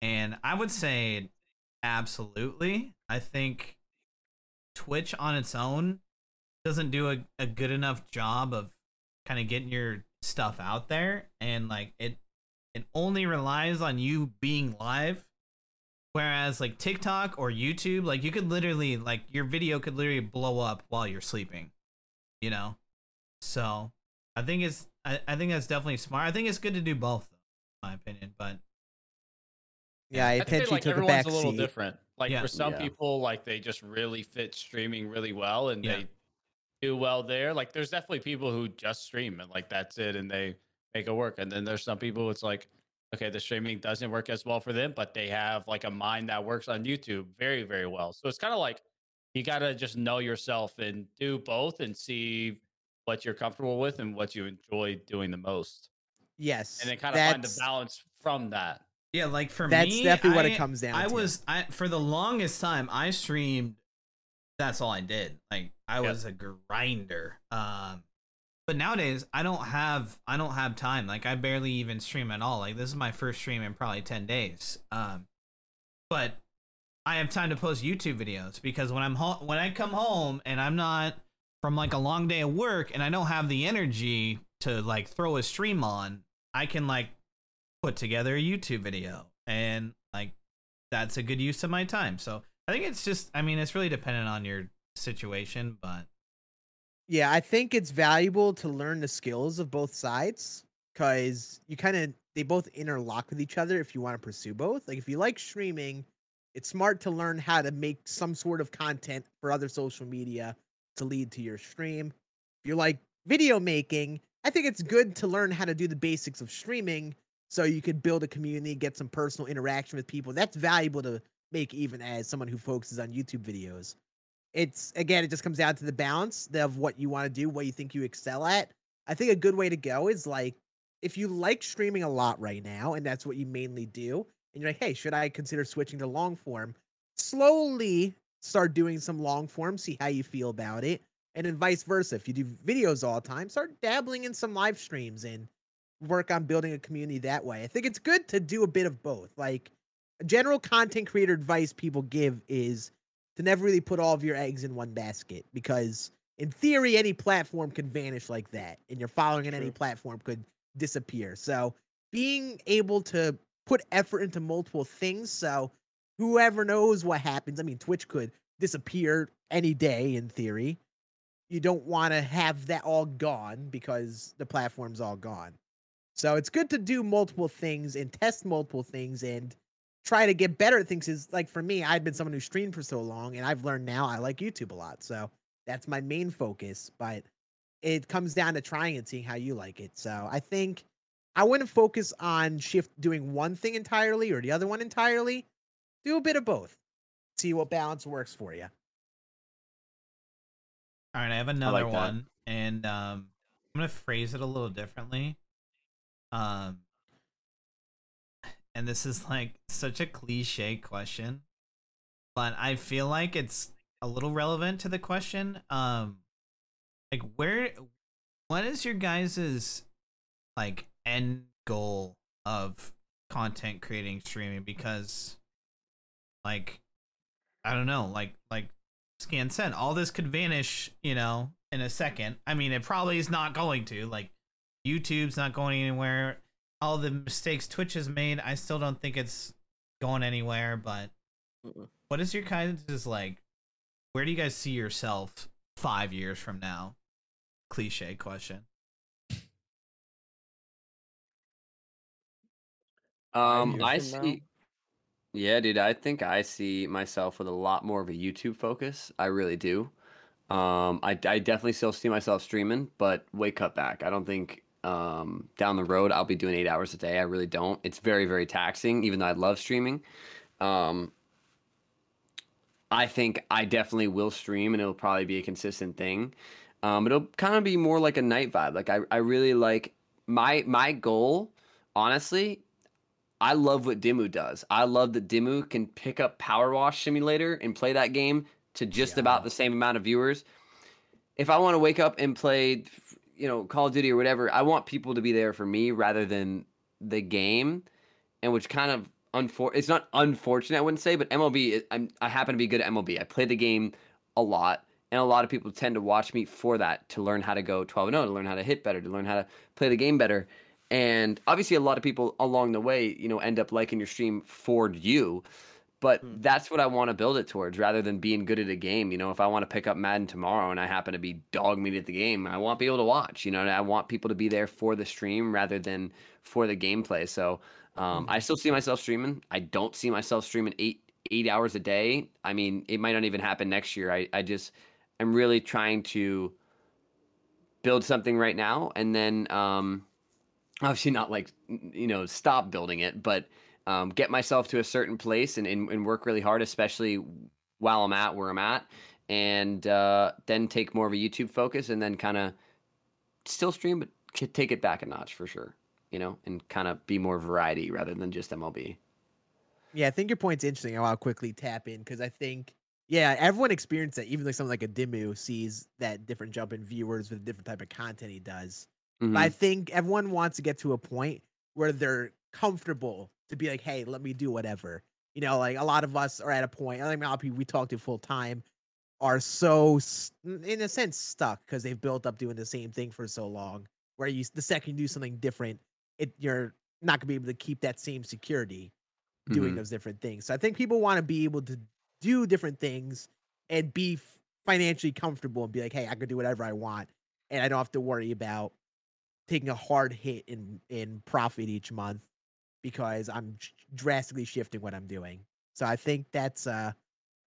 And I would say absolutely. I think Twitch on its own doesn't do a, a good enough job of kind of getting your stuff out there and like it it only relies on you being live. Whereas like TikTok or YouTube like you could literally like your video could literally blow up while you're sleeping you know? So I think it's I, I think that's definitely smart. I think it's good to do both though, in my opinion but Yeah, I I'd say, like took a everyone's back a little seat. different. Like Yeah. for some Yeah. people, like they just really fit streaming really well, and Yeah. they do well there. Like there's definitely people who just stream and like that's it, and they make it work. And then there's some people it's like, okay, the streaming doesn't work as well for them, but they have like a mind that works on YouTube very very well. So it's kind of like you gotta just know yourself and do both and see what you're comfortable with and what you enjoy doing the most, Yes, and then kind of find the balance from that. Yeah like for That's me that's definitely what it comes down I to. was I for the longest time I streamed that's all I did. Like I Yep. was a grinder. Um but nowadays I don't have I don't have time. Like I barely even stream at all. Like this is my first stream in probably 10 days. Um but I have time to post YouTube videos because when I'm home when I come home and I'm not from like a long day of work and I don't have the energy to like throw a stream on, I can like put together a YouTube video and like that's a good use of my time. So I think it's just I mean it's really dependent on your situation, but Yeah, I think it's valuable to learn the skills of both sides because you kind of they both interlock with each other if you want to pursue both. Like if you like streaming, it's smart to learn how to make some sort of content for other social media to lead to your stream. If you like video making, I think it's good to learn how to do the basics of streaming so you could build a community, get some personal interaction with people. That's valuable to make even as someone who focuses on YouTube videos. It's again it just comes down to the balance of what you want to do what you think you excel at. I think a good way to go is like if you like streaming a lot right now and that's what you mainly do and you're like hey should i consider switching to long form? Slowly start doing some long form see how you feel about it and then vice versa. If you do videos all the time start dabbling in some live streams and work on building a community that way. I think it's good to do a bit of both. Like general content creator advice people give is to never really put all of your eggs in one basket because in theory any platform could vanish like that and your following on any platform could disappear. So being able to put effort into multiple things so whoever knows what happens i mean twitch could disappear any day in theory. You don't want to have that all gone because the platform's all gone so it's good to do multiple things and test multiple things and try to get better at things is like for me i've been someone who streamed for so long and i've learned now i like youtube a lot so that's my main focus but it comes down to trying and seeing how you like it so i think i wouldn't focus on shift doing one thing entirely or the other one entirely do a bit of both see what balance works for you all right, I have another like that. one and um I'm going to phrase it a little differently. Um and this is like such a cliche question, but I feel like it's a little relevant to the question. Um like where what is your guys's like end goal of content creating streaming because like I don't know, like like Scan said, all this could vanish, you know, in a second. I mean, it probably is not going to. Like YouTube's not going anywhere. All the mistakes Twitch has made, I still don't think it's going anywhere, but Mm-mm. what is your kind of like where do you guys see yourself 5 years from now? Cliche question. Um, I from now? see. Yeah, dude, I think I see myself with a lot more of a YouTube focus. I really do. Um, I, I definitely still see myself streaming, but way cut back. I don't think um, down the road I'll be doing eight hours a day. I really don't. It's very, very taxing, even though I love streaming. Um, I think I definitely will stream, and it'll probably be a consistent thing. Um, it'll kind of be more like a night vibe. Like I, I really like my my goal. Honestly, I love what Dimu does. I love that Dimu can pick up Power Wash Simulator and play that game to just about the same amount of viewers. If I want to wake up and play, you know, Call of Duty or whatever, I want people to be there for me rather than the game, and which kind of unfor it's not unfortunate I wouldn't say, but MLB I'm I happen to be good at MLB. I play the game a lot, and a lot of people tend to watch me for that to learn how to go 12 0, to learn how to hit better, to learn how to play the game better. And obviously, a lot of people along the way, you know, end up liking your stream for you. But Hmm. that's what I want to build it towards rather than being good at a game. You know, if I want to pick up Madden tomorrow and I happen to be dog meat at the game, I want people to watch. You know, and I want people to be there for the stream rather than for the gameplay. So um, I still see myself streaming. I don't see myself streaming eight eight hours a day. I mean, it might not even happen next year. I, I just I'm really trying to build something right now and then um obviously not like you know stop building it but um, get myself to a certain place and, and, and work really hard especially while i'm at where i'm at and uh, then take more of a youtube focus and then kind of still stream but take it back a notch for sure you know and kind of be more variety rather than just mlb Yeah, I think your point's interesting. I'll quickly tap in because I think, yeah, everyone experienced that. Even like someone like a Dimu sees that different jump in viewers with a different type of content he does. But I Mhm. think everyone wants to get to a point where they're comfortable to be like, hey, let me do whatever. You know, like a lot of us are at a point. I mean, a lot of people we talk to full time are so, in a sense, stuck because they've built up doing the same thing for so long. Where you, the second you do something different, it you're not gonna be able to keep that same security doing Mhm. those different things. So I think people want to be able to do different things and be financially comfortable and be like, hey, I can do whatever I want, and I don't have to worry about taking a hard hit in in profit each month because I'm drastically shifting what I'm doing. So I think that's uh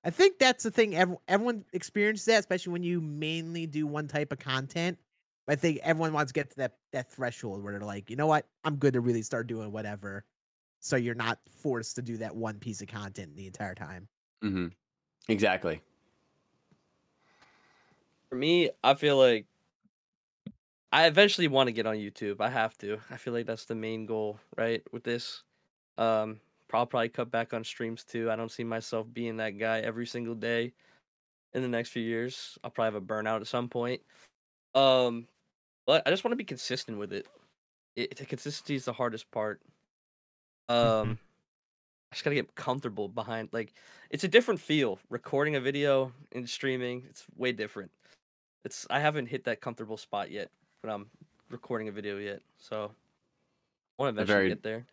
I think that's the thing ev- everyone experiences that especially when you mainly do one type of content. But I think everyone wants to get to that that threshold where they're like, you know what, I'm good to really start doing whatever. So you're not forced to do that one piece of content the entire time. Mhm. exactly For me, I feel like I eventually want to get on YouTube. I have to. I feel like that's the main goal, right? With this, um, I'll probably cut back on streams too. I don't see myself being that guy every single day in the next few years. I'll probably have a burnout at some point. Um, but I just want to be consistent with it. it the consistency is the hardest part. Um, I just gotta get comfortable behind. Like, it's a different feel. Recording a video and streaming, it's way different. It's I haven't hit that comfortable spot yet when I'm recording a video yet. So I want to eventually very- get there.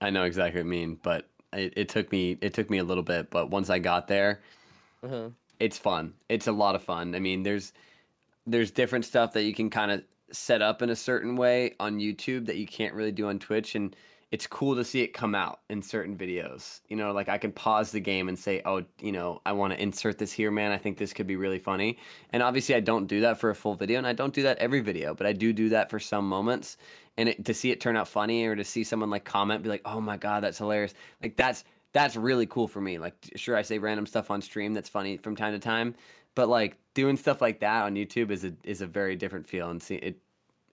I know exactly what you mean, but it, it took me it took me a little bit, but once I got there, Uh-huh. it's fun. It's a lot of fun. I mean, there's there's different stuff that you can kind of set up in a certain way on YouTube that you can't really do on Twitch and it's cool to see it come out in certain videos. You know, like I can pause the game and say, "Oh, you know, I want to insert this here, man. I think this could be really funny." And obviously, I don't do that for a full video, and I don't do that every video, but I do do that for some moments. And it, to see it turn out funny, or to see someone like comment, be like, "Oh my god, that's hilarious!" Like that's that's really cool for me. Like, sure, I say random stuff on stream that's funny from time to time, but like doing stuff like that on YouTube is a is a very different feel, and see it.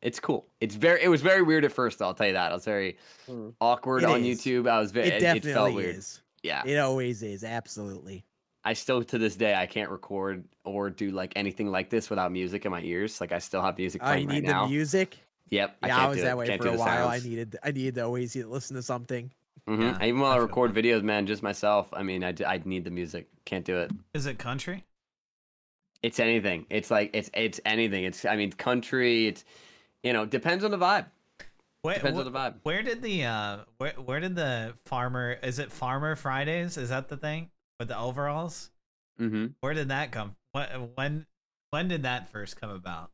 It's cool. It's very. It was very weird at first. I'll tell you that. I was very Mm. awkward It on is. YouTube. I was very. It It, definitely it felt weird. is. Yeah. It always is. Absolutely. I still to this day I can't record or do like anything like this without music in my ears. Like I still have music Oh, you playing right need now. the music. Yep. I Yeah, can't I was do that it. way Can't for a the while. I needed I needed to always listen to something. Mhm. Yeah, Even while I I feel record videos, man, just myself. I mean, I I need the music. Can't do it. Is it country? It's anything. It's like it's it's anything. It's I mean country. It's you know depends on the vibe. Where, Depends wh- on the vibe. Where did the uh where where did the farmer is it Farmer Fridays? Is that the thing with the overalls? hmm Where did that come? What when when did that first come about?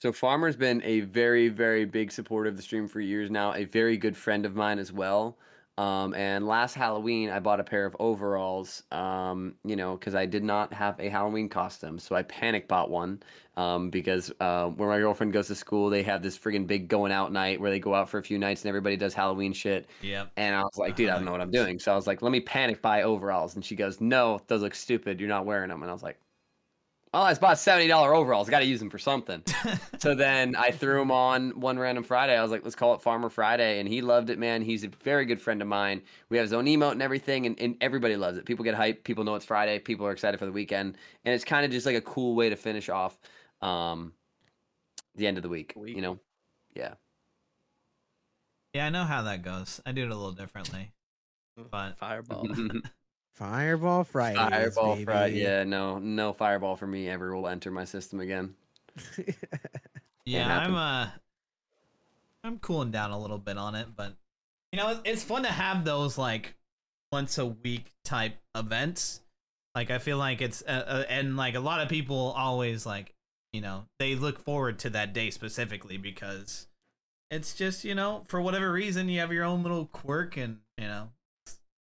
So Farmer's been a very, very big supporter of the stream for years now. A very good friend of mine as well. Um, and last Halloween, I bought a pair of overalls. Um, you know, because I did not have a Halloween costume, so I panic bought one. Um, because uh, where my girlfriend goes to school, they have this friggin' big going out night where they go out for a few nights and everybody does Halloween shit. Yep. And I was like, dude, I don't know what I'm doing. So I was like, let me panic buy overalls. And she goes, no, those look stupid. You're not wearing them. And I was like, oh, I just bought $70 overalls. Got to use them for something. so then I threw them on one random Friday. I was like, let's call it Farmer Friday. And he loved it, man. He's a very good friend of mine. We have his own emote and everything. And, and everybody loves it. People get hyped. People know it's Friday. People are excited for the weekend. And it's kind of just like a cool way to finish off. Um, the end of the week. Week. You know, yeah. Yeah, I know how that goes. I do it a little differently. But Fireball. Fireball Friday. fireball Friday. Yeah, no, no fireball for me ever will enter my system again. yeah. I'm uh I'm cooling down a little bit on it, but you know, it's, it's fun to have those like once a week type events. Like I feel like it's uh, uh, and like a lot of people always like, you know, they look forward to that day specifically because it's just, you know, for whatever reason you have your own little quirk and, you know,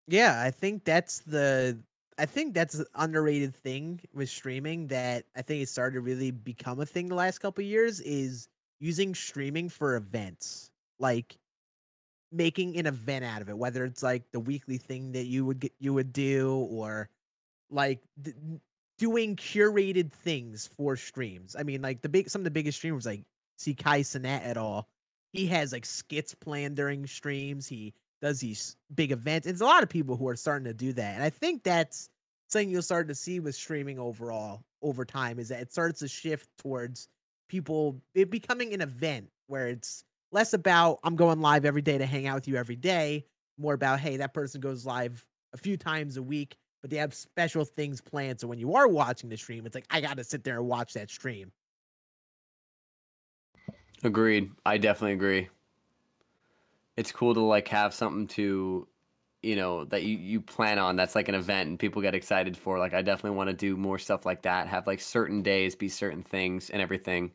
Yeah, I think that's the I think that's an underrated thing with streaming that I think it started to really become a thing the last couple of years is using streaming for events. Like making an event out of it, whether it's like the weekly thing that you would get, you would do or like th- doing curated things for streams. I mean, like the big some of the biggest streamers like see Kai Cenat at all. He has like skits planned during streams. He does these big events. It's a lot of people who are starting to do that. And I think that's something you'll start to see with streaming overall over time is that it starts to shift towards people it becoming an event where it's less about I'm going live every day to hang out with you every day, more about hey, that person goes live a few times a week, but they have special things planned. So when you are watching the stream, it's like I got to sit there and watch that stream. Agreed. I definitely agree. It's cool to like have something to, you know, that you you plan on. That's like an event and people get excited for. Like I definitely want to do more stuff like that. Have like certain days be certain things and everything.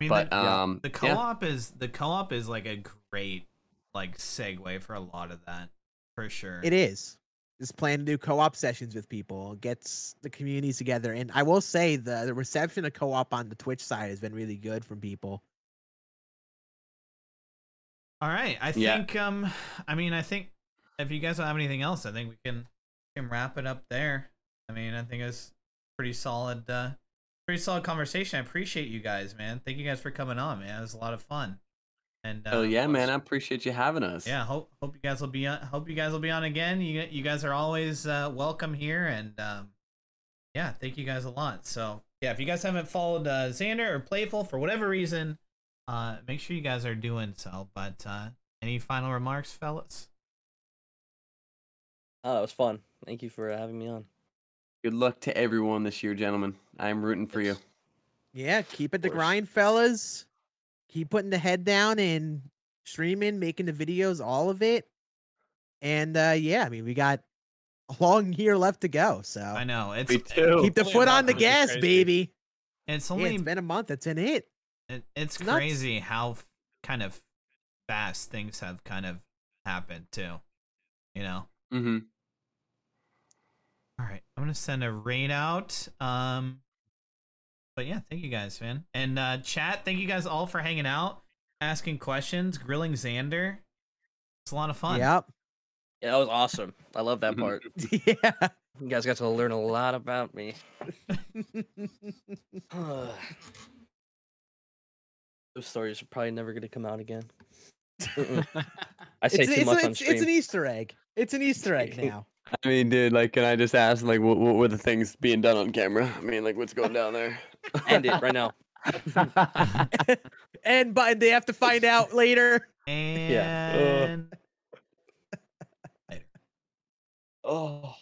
I mean, But the, um, the co-op is the co-op is like a great like segue for a lot of that for sure. It is. Just plan to do co-op sessions with people, gets the communities together. And I will say the the reception of co-op on the Twitch side has been really good from people. All right, I Yeah. think um, I mean, I think if you guys don't have anything else, I think we can can wrap it up there. I mean, I think it's pretty solid, uh, pretty solid conversation. I appreciate you guys, man. Thank you guys for coming on, man. It was a lot of fun. And uh, Oh yeah, man! I appreciate you having us. yeah, hope hope you guys will be on. Hope you guys will be on again. You you guys are always uh, welcome here, and um, yeah, thank you guys a lot. So yeah, if you guys haven't followed uh, Zander or Playful for whatever reason, uh, make sure you guys are doing so. But uh, any final remarks, fellas? Oh, it was fun. Thank you for having me on. Good luck to everyone this year, gentlemen. I'm rooting for you. Yeah, keep it the grind, fellas. Keep putting the head down and streaming, making the videos, all of it. And uh yeah, I mean we got a long year left to go. So I know it's Me too. keep the Only foot on the gas, crazy. baby. it's Yeah, only it's been a month. That's in it. It, it's nuts. crazy how kind of fast things have kind of happened too. You know. Mm-hmm. All right, I'm gonna send a raid out. Um, but yeah, thank you guys, man. And uh, chat, thank you guys all for hanging out, asking questions, grilling Zander. It's a lot of fun. Yep. Yeah, that was awesome. I love that Mhm. part. yeah. You guys got to learn a lot about me. Those stories are probably never going to come out again. I say it's, too it's, much it's, on it's an Easter egg. It's an Easter egg now. I mean, dude, like, can I just ask, like, what, what were the things being done on camera? I mean, like, what's going down there? End it right now. and but they have to find out later. And yeah. Oh.